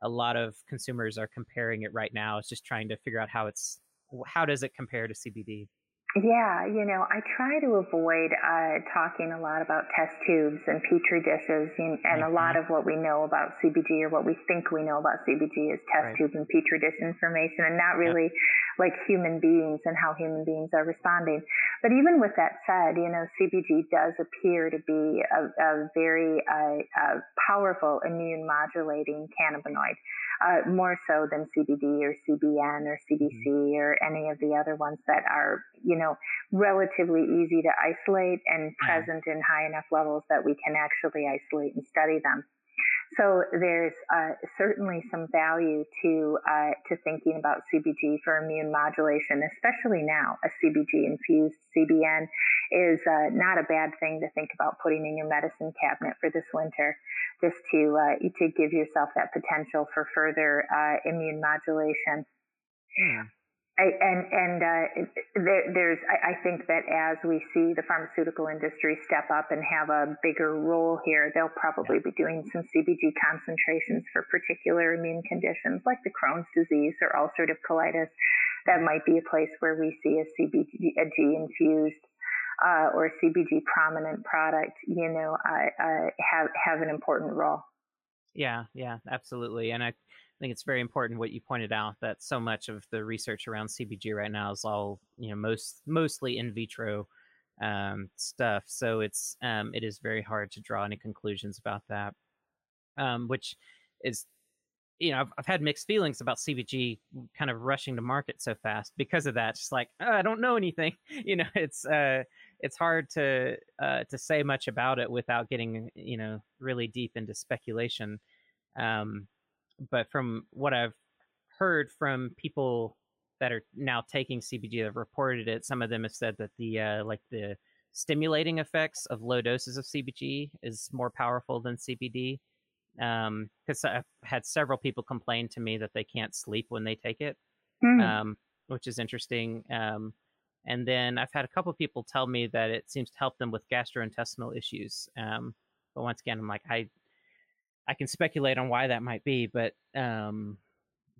a lot of consumers are comparing it right now. It's just trying to figure out how it's how does it compare to CBD. Yeah, you know, I try to avoid uh, talking a lot about test tubes and petri dishes, and, and mm-hmm. a lot of what we know about CBD or what we think we know about CBD is test right. tube and petri dish information, and not really yep. Like human beings and how human beings are responding. But even with that said, you know, CBG does appear to be a, a very uh, uh, powerful immune modulating cannabinoid uh, more so than CBD or CBN or CBC mm-hmm. or any of the other ones that are, you know, relatively easy to isolate and mm-hmm. present in high enough levels that we can actually isolate and study them. So there's uh, certainly some value to uh, to thinking about CBG for immune modulation, especially now. A CBG infused CBN is uh, not a bad thing to think about putting in your medicine cabinet for this winter just to uh, to give yourself that potential for further uh, immune modulation. Yeah. I, and and uh, there, there's I, I, think that as we see the pharmaceutical industry step up and have a bigger role here, they'll probably yeah. be doing some CBG concentrations for particular immune conditions like the Crohn's disease or ulcerative colitis. That might be a place where we see a CBG a G infused uh, or CBG prominent product, you know, uh, uh, have have an important role. Yeah, yeah, absolutely, and I think it's very important what you pointed out that so much of the research around CBG right now is all you know most mostly in vitro um, stuff, so it's um, it is very hard to draw any conclusions about that, um, which is you know, I've, I've, had mixed feelings about CBG kind of rushing to market so fast because of that. Just like oh, I don't know anything, you know, it's uh, it's hard to uh, to say much about it without getting you know really deep into speculation. Um, but from what I've heard from people that are now taking CBG that have reported it, some of them have said that the uh, like the stimulating effects of low doses of CBG is more powerful than CBD. Because um, I've had several people complain to me that they can't sleep when they take it, mm. um, which is interesting. Um, and then I've had a couple people tell me that it seems to help them with gastrointestinal issues. Um, but once again, I'm like, I, I can speculate on why that might be, but um,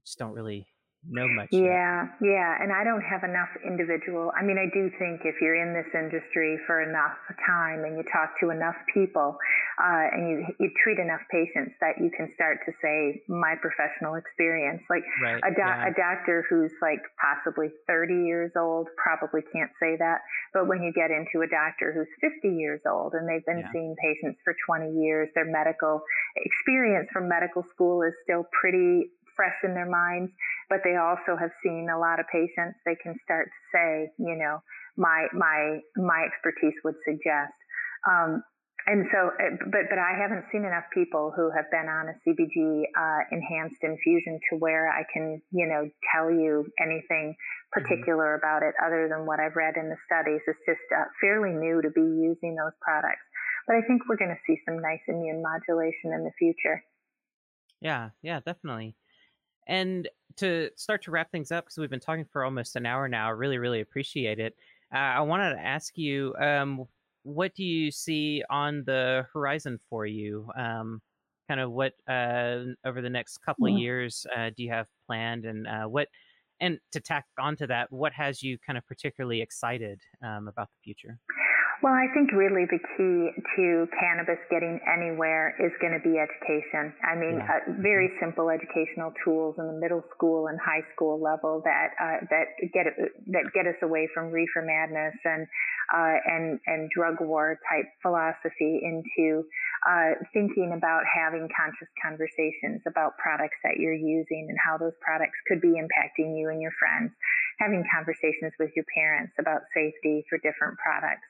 just don't really know much. Yeah, yet. yeah. And I don't have enough individual. I mean, I do think if you're in this industry for enough time and you talk to enough people uh, and you, you treat enough patients that you can start to say, my professional experience. Like right, a, do- yeah. a doctor who's like possibly 30 years old probably can't say that. But when you get into a doctor who's 50 years old and they've been yeah. seeing patients for 20 years, their medical experience from medical school is still pretty fresh in their minds, but they also have seen a lot of patients. They can start to say, you know, my my my expertise would suggest. Um, and so, eh, but but I haven't seen enough people who have been on a CBG uh, enhanced infusion to where I can, you know, tell you anything mm-hmm. particular mm-hmm. about it other than what I've read in the studies. It's just uh, fairly new to be using those products, but I think we're going to see some nice immune modulation in the future. Yeah, yeah, definitely. And to start to wrap things up, because we've been talking for almost an hour now, I really, really appreciate it. Uh, I wanted to ask you, um, what do you see on the horizon for you? Um, kind of what uh, over the next couple of years uh, do you have planned, and uh, what? And to tack onto that, what has you kind of particularly excited um, about the future? Well, I think really the key to cannabis getting anywhere is going to be education. I mean, yeah. uh, very simple educational tools in the middle school and high school level that uh, that get that get us away from reefer madness and uh, and and drug war type philosophy into uh, thinking about having conscious conversations about products that you're using and how those products could be impacting you and your friends. Having conversations with your parents about safety for different products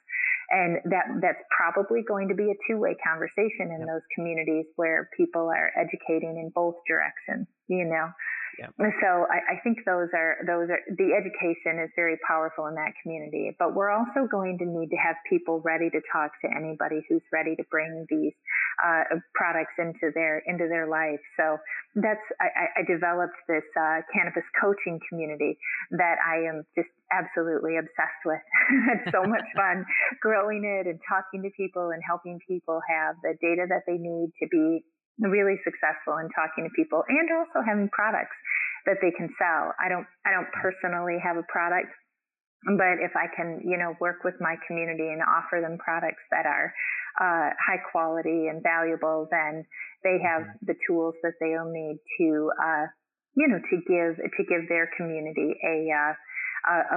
and that that's probably going to be a two-way conversation in yep. those communities where people are educating in both directions you know Yep. So I, I, think those are those are the education is very powerful in that community. But we're also going to need to have people ready to talk to anybody who's ready to bring these uh, products into their into their life. So that's I, I developed this uh, cannabis coaching community that I am just absolutely obsessed with. it's so much fun growing it and talking to people and helping people have the data that they need to be really successful in talking to people and also having products that they can sell. I don't I don't personally have a product, but if I can, you know, work with my community and offer them products that are uh, high quality and valuable, then they have mm-hmm. the tools that they'll need to, uh, you know, to give to give their community a uh,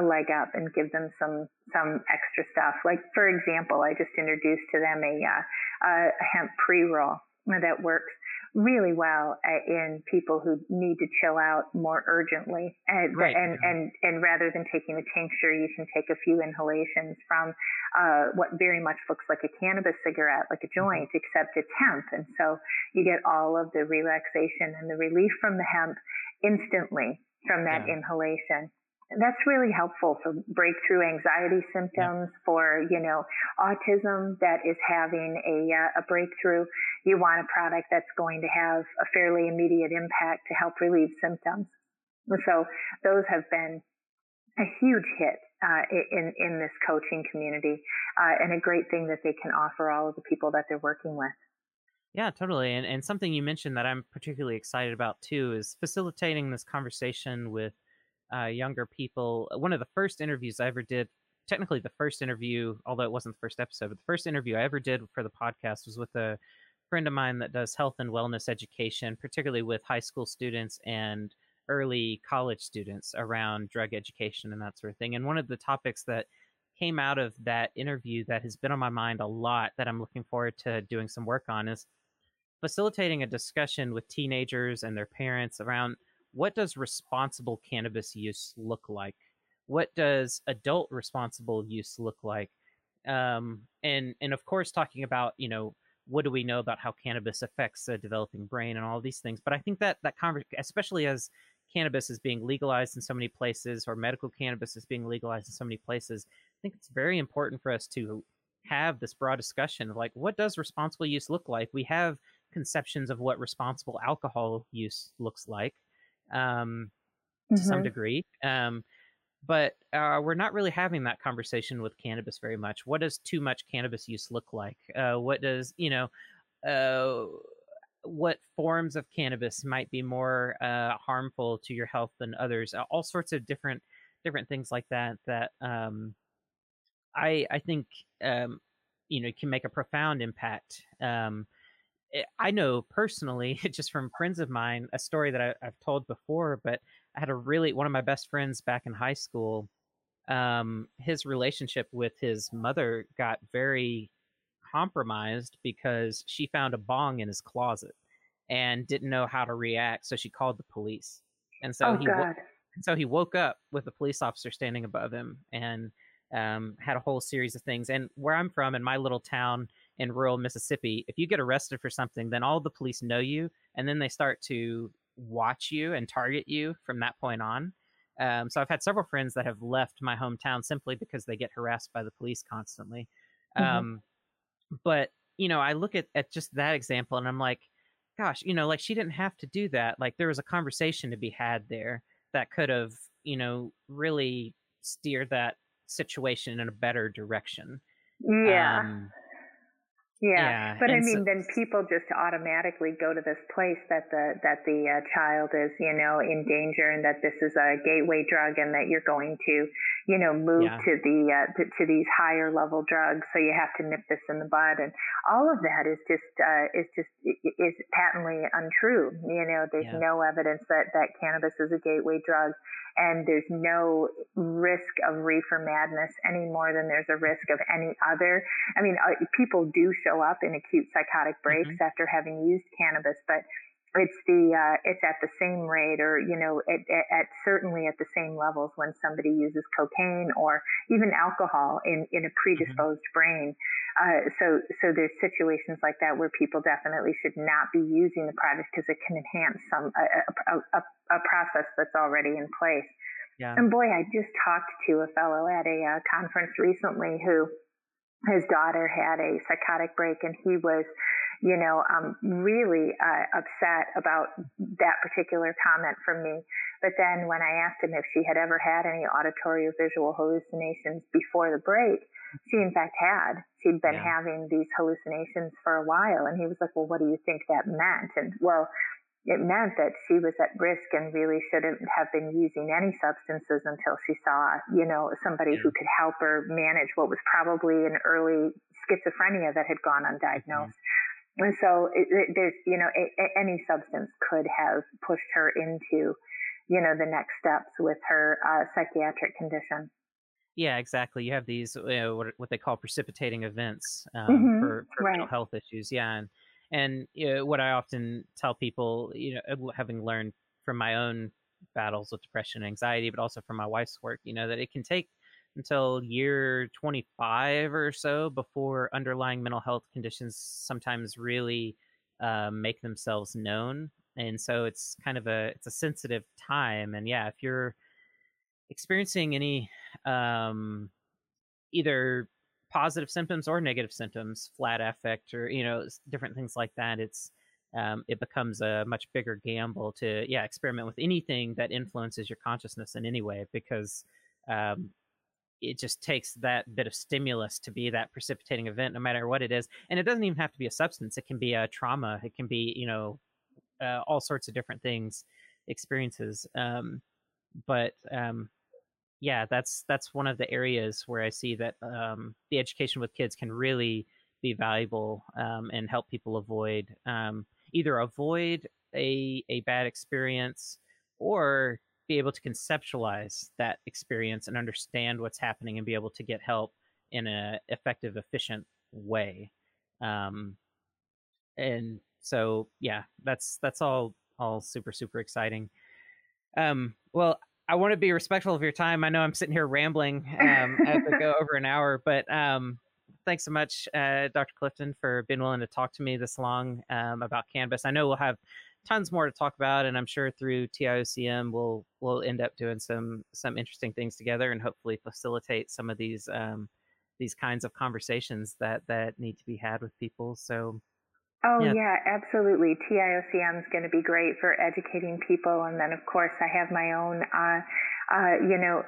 a, leg up and give them some some extra stuff. Like for example, I just introduced to them a, uh, a hemp pre roll that works really well in people who need to chill out more urgently. And, right. and, and, and rather than taking a tincture, you can take a few inhalations from uh, what very much looks like a cannabis cigarette, like a mm-hmm. joint, mm-hmm. except it's hemp. And so you get all of the relaxation and the relief from the hemp instantly from that yeah. inhalation that's really helpful for breakthrough anxiety symptoms yeah. for you know autism that is having a uh, a breakthrough you want a product that's going to have a fairly immediate impact to help relieve symptoms so those have been a huge hit uh, in in this coaching community uh, and a great thing that they can offer all of the people that they're working with yeah, totally. And and something you mentioned that I'm particularly excited about too is facilitating this conversation with uh, younger people. One of the first interviews I ever did, technically the first interview, although it wasn't the first episode, but the first interview I ever did for the podcast was with a friend of mine that does health and wellness education, particularly with high school students and early college students around drug education and that sort of thing. And one of the topics that came out of that interview that has been on my mind a lot that I'm looking forward to doing some work on is facilitating a discussion with teenagers and their parents around what does responsible cannabis use look like? What does adult responsible use look like? Um, and and of course, talking about you know what do we know about how cannabis affects the developing brain and all these things. But I think that that especially as cannabis is being legalized in so many places, or medical cannabis is being legalized in so many places, I think it's very important for us to have this broad discussion of like what does responsible use look like. We have conceptions of what responsible alcohol use looks like um, to mm-hmm. some degree. Um, but uh, we're not really having that conversation with cannabis very much. What does too much cannabis use look like? Uh, what does you know? Uh, what forms of cannabis might be more uh, harmful to your health than others? All sorts of different different things like that. That um, I I think um, you know can make a profound impact. Um, Eh, I know personally, just from friends of mine, a story that I, have told before, but I had a really, one of my best friends back in high school, um, his relationship with his mother got very compromised because she found a bong in his closet and didn't know how to react. So she called the police. And so oh, he, wo- so he woke up with a police officer standing above him and um, had a whole series of things. And where I'm from, in my little town, in rural Mississippi, if you get arrested for something, then all the police know you, and then they start to watch you and target you from that point on. Um, so I've had several friends that have left my hometown simply because they get harassed by the police constantly. Mm-hmm. Um, but you know, I look at at just that example, and I'm like, gosh, you know, like she didn't have to do that. Like there was a conversation to be had there that could have, you know, really steered that situation in a better direction. Yeah. Um, yeah, yeah. but I mean, so, then people just automatically go to this place that the that the uh, child is, you know, in danger, and that this is a gateway drug, and that you're going to, you know, move yeah. to the uh, to, to, these higher level drugs. So you have to nip this in the bud, and all of that is just uh, is just is patently untrue. You know, there's yeah. no evidence that that cannabis is a gateway drug, and there's no risk of reefer madness any more than there's a risk of any other. I mean, uh, people do show up in acute psychotic breaks mm-hmm. after having used cannabis, but it's the uh, it's at the same rate or you know at, at, at, certainly at the same levels when somebody uses cocaine or even alcohol in in a predisposed mm-hmm. brain uh, so so there's situations like that where people definitely should not be using the product because it can enhance some a, a, a, a, process that's already in place yeah. and boy I just talked to a fellow at a uh, conference recently who his daughter had a psychotic break and he was you know, um, really uh, upset about that particular comment from me. But then when I asked him if she had ever had any auditory or visual hallucinations before the break, she in fact had. She'd been yeah. having these hallucinations for a while. And he was like, well, what do you think that meant? And well, it meant that she was at risk and really shouldn't have been using any substances until she saw, you know, somebody yeah. who could help her manage what was probably an early schizophrenia that had gone undiagnosed. Mm-hmm. And so it, it, there's, you know, it, any substance could have pushed her into, you know, the next steps with her uh, psychiatric condition. Yeah, exactly. You have these you know, what, what they call precipitating events um, mm-hmm. for, for right. mental health issues. Yeah, and and you know, what I often tell people, you know, having learned from my own battles with depression and anxiety, but also from my wife's work, you know, that it can take until year 25 or so before underlying mental health conditions sometimes really uh, make themselves known and so it's kind of a it's a sensitive time and yeah if you're experiencing any um, either positive symptoms or negative symptoms flat affect or you know different things like that it's um, it becomes a much bigger gamble to yeah experiment with anything that influences your consciousness in any way because um, it just takes that bit of stimulus to be that precipitating event, no matter what it is. And it doesn't even have to be a substance; it can be a trauma. It can be, you know, uh, all sorts of different things, experiences. Um, but um, yeah, that's that's one of the areas where I see that um, the education with kids can really be valuable um, and help people avoid um, either avoid a a bad experience or be able to conceptualize that experience and understand what's happening and be able to get help in an effective efficient way. Um, and so yeah that's that's all all super super exciting. Um, well i want to be respectful of your time. I know i'm sitting here rambling um, as we go over an hour but um, thanks so much uh, dr clifton for being willing to talk to me this long um, about cannabis. i know we'll have tons more to talk about, and I'm sure through TIOCM we'll we'll end up doing some some interesting things together, and hopefully facilitate some of these um, these kinds of conversations that that need to be had with people. So. Oh yeah. yeah, absolutely. TIOCM is going to be great for educating people, and then of course I have my own uh, uh, you know,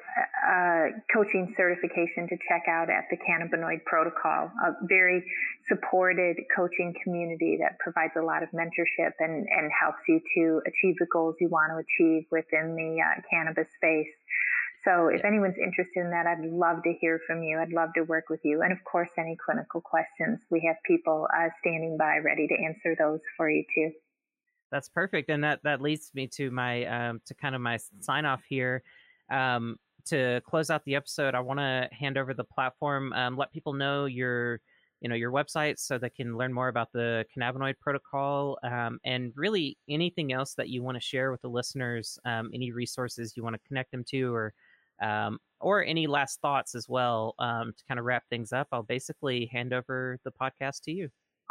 uh, coaching certification to check out at the Cannabinoid Protocol, a very supported coaching community that provides a lot of mentorship and, and helps you to achieve the goals you want to achieve within the uh, cannabis space. So if anyone's interested in that, I'd love to hear from you. I'd love to work with you. And of course, any clinical questions, we have people uh, standing by ready to answer those for you too. That's perfect. And that, that leads me to my, um, to kind of my sign off here. Um, to close out the episode, I want to hand over the platform. Um, let people know your, you know, your website so they can learn more about the cannabinoid protocol um, and really anything else that you want to share with the listeners. Um, any resources you want to connect them to, or um, or any last thoughts as well um, to kind of wrap things up. I'll basically hand over the podcast to you.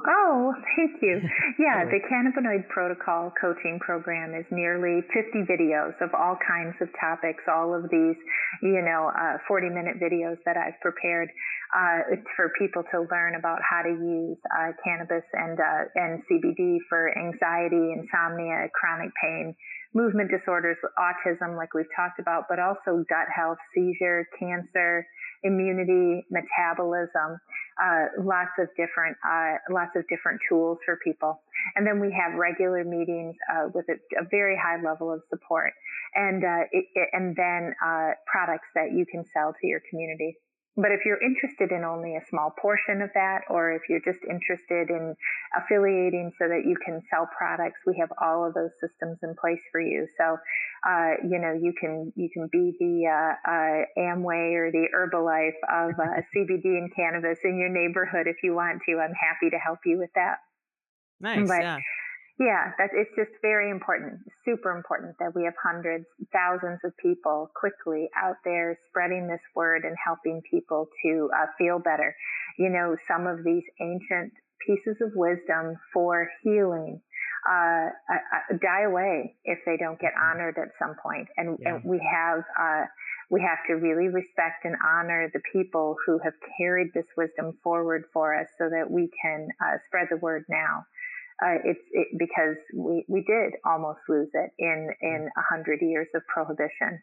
Oh, thank you. Yeah, the Cannabinoid Protocol coaching program is nearly 50 videos of all kinds of topics, all of these, you know, uh, 40 minute videos that I've prepared uh, for people to learn about how to use uh, cannabis and, uh, and CBD for anxiety, insomnia, chronic pain, movement disorders, autism, like we've talked about, but also gut health, seizure, cancer, immunity, metabolism, uh, lots of different uh, lots of different tools for people. And then we have regular meetings uh, with a, a, very high level of support, and uh, it, it, and then uh, products that you can sell to your community. But if you're interested in only a small portion of that, or if you're just interested in affiliating so that you can sell products, we have all of those systems in place for you. So, uh, you know, you can you can be the uh, uh, Amway or the Herbalife of uh, CBD and cannabis in your neighborhood if you want to. I'm happy to help you with that. Nice. But, yeah. Yeah, that it's just very important, super important that we have hundreds, thousands of people quickly out there spreading this word and helping people to uh, feel better. You know, some of these ancient pieces of wisdom for healing uh, uh, die away if they don't get mm-hmm. honored at some point. And, yeah. and we have uh, we have to really respect and honor the people who have carried this wisdom forward for us, so that we can uh, spread the word now uh, it's it, because we, we did almost lose it in in a hundred years of prohibition.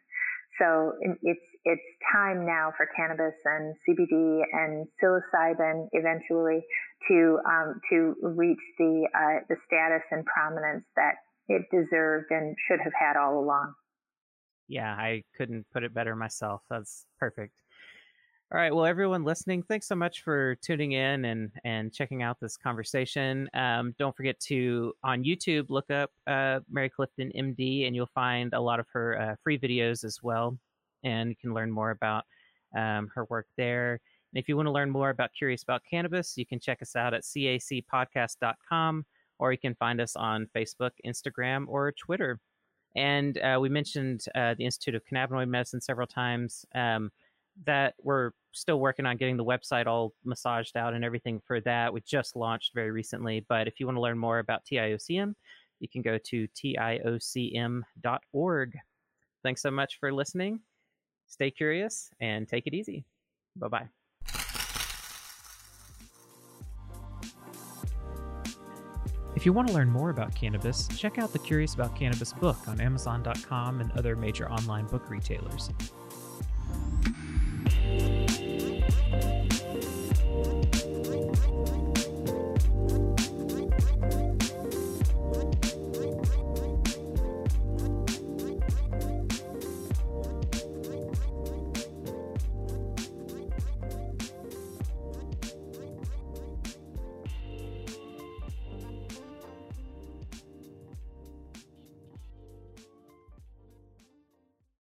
So it's it's time now for cannabis and CBD and psilocybin eventually to um, to reach the uh, the status and prominence that it deserved and should have had all along. Yeah, I couldn't put it better myself. That's perfect. All right. Well, everyone listening, thanks so much for tuning in and and checking out this conversation. Um, don't forget to on YouTube look up uh, Mary Clifton MD, and you'll find a lot of her uh, free videos as well, and you can learn more about um, her work there. And if you want to learn more about Curious About Cannabis, you can check us out at cacpodcast.com, or you can find us on Facebook, Instagram, or Twitter. And uh, we mentioned uh, the Institute of Cannabinoid Medicine several times. Um, that we're still working on getting the website all massaged out and everything for that. We just launched very recently, but if you want to learn more about TIOCM, you can go to tiocm.org. Thanks so much for listening. Stay curious and take it easy. Bye bye. If you want to learn more about cannabis, check out the Curious About Cannabis book on Amazon.com and other major online book retailers.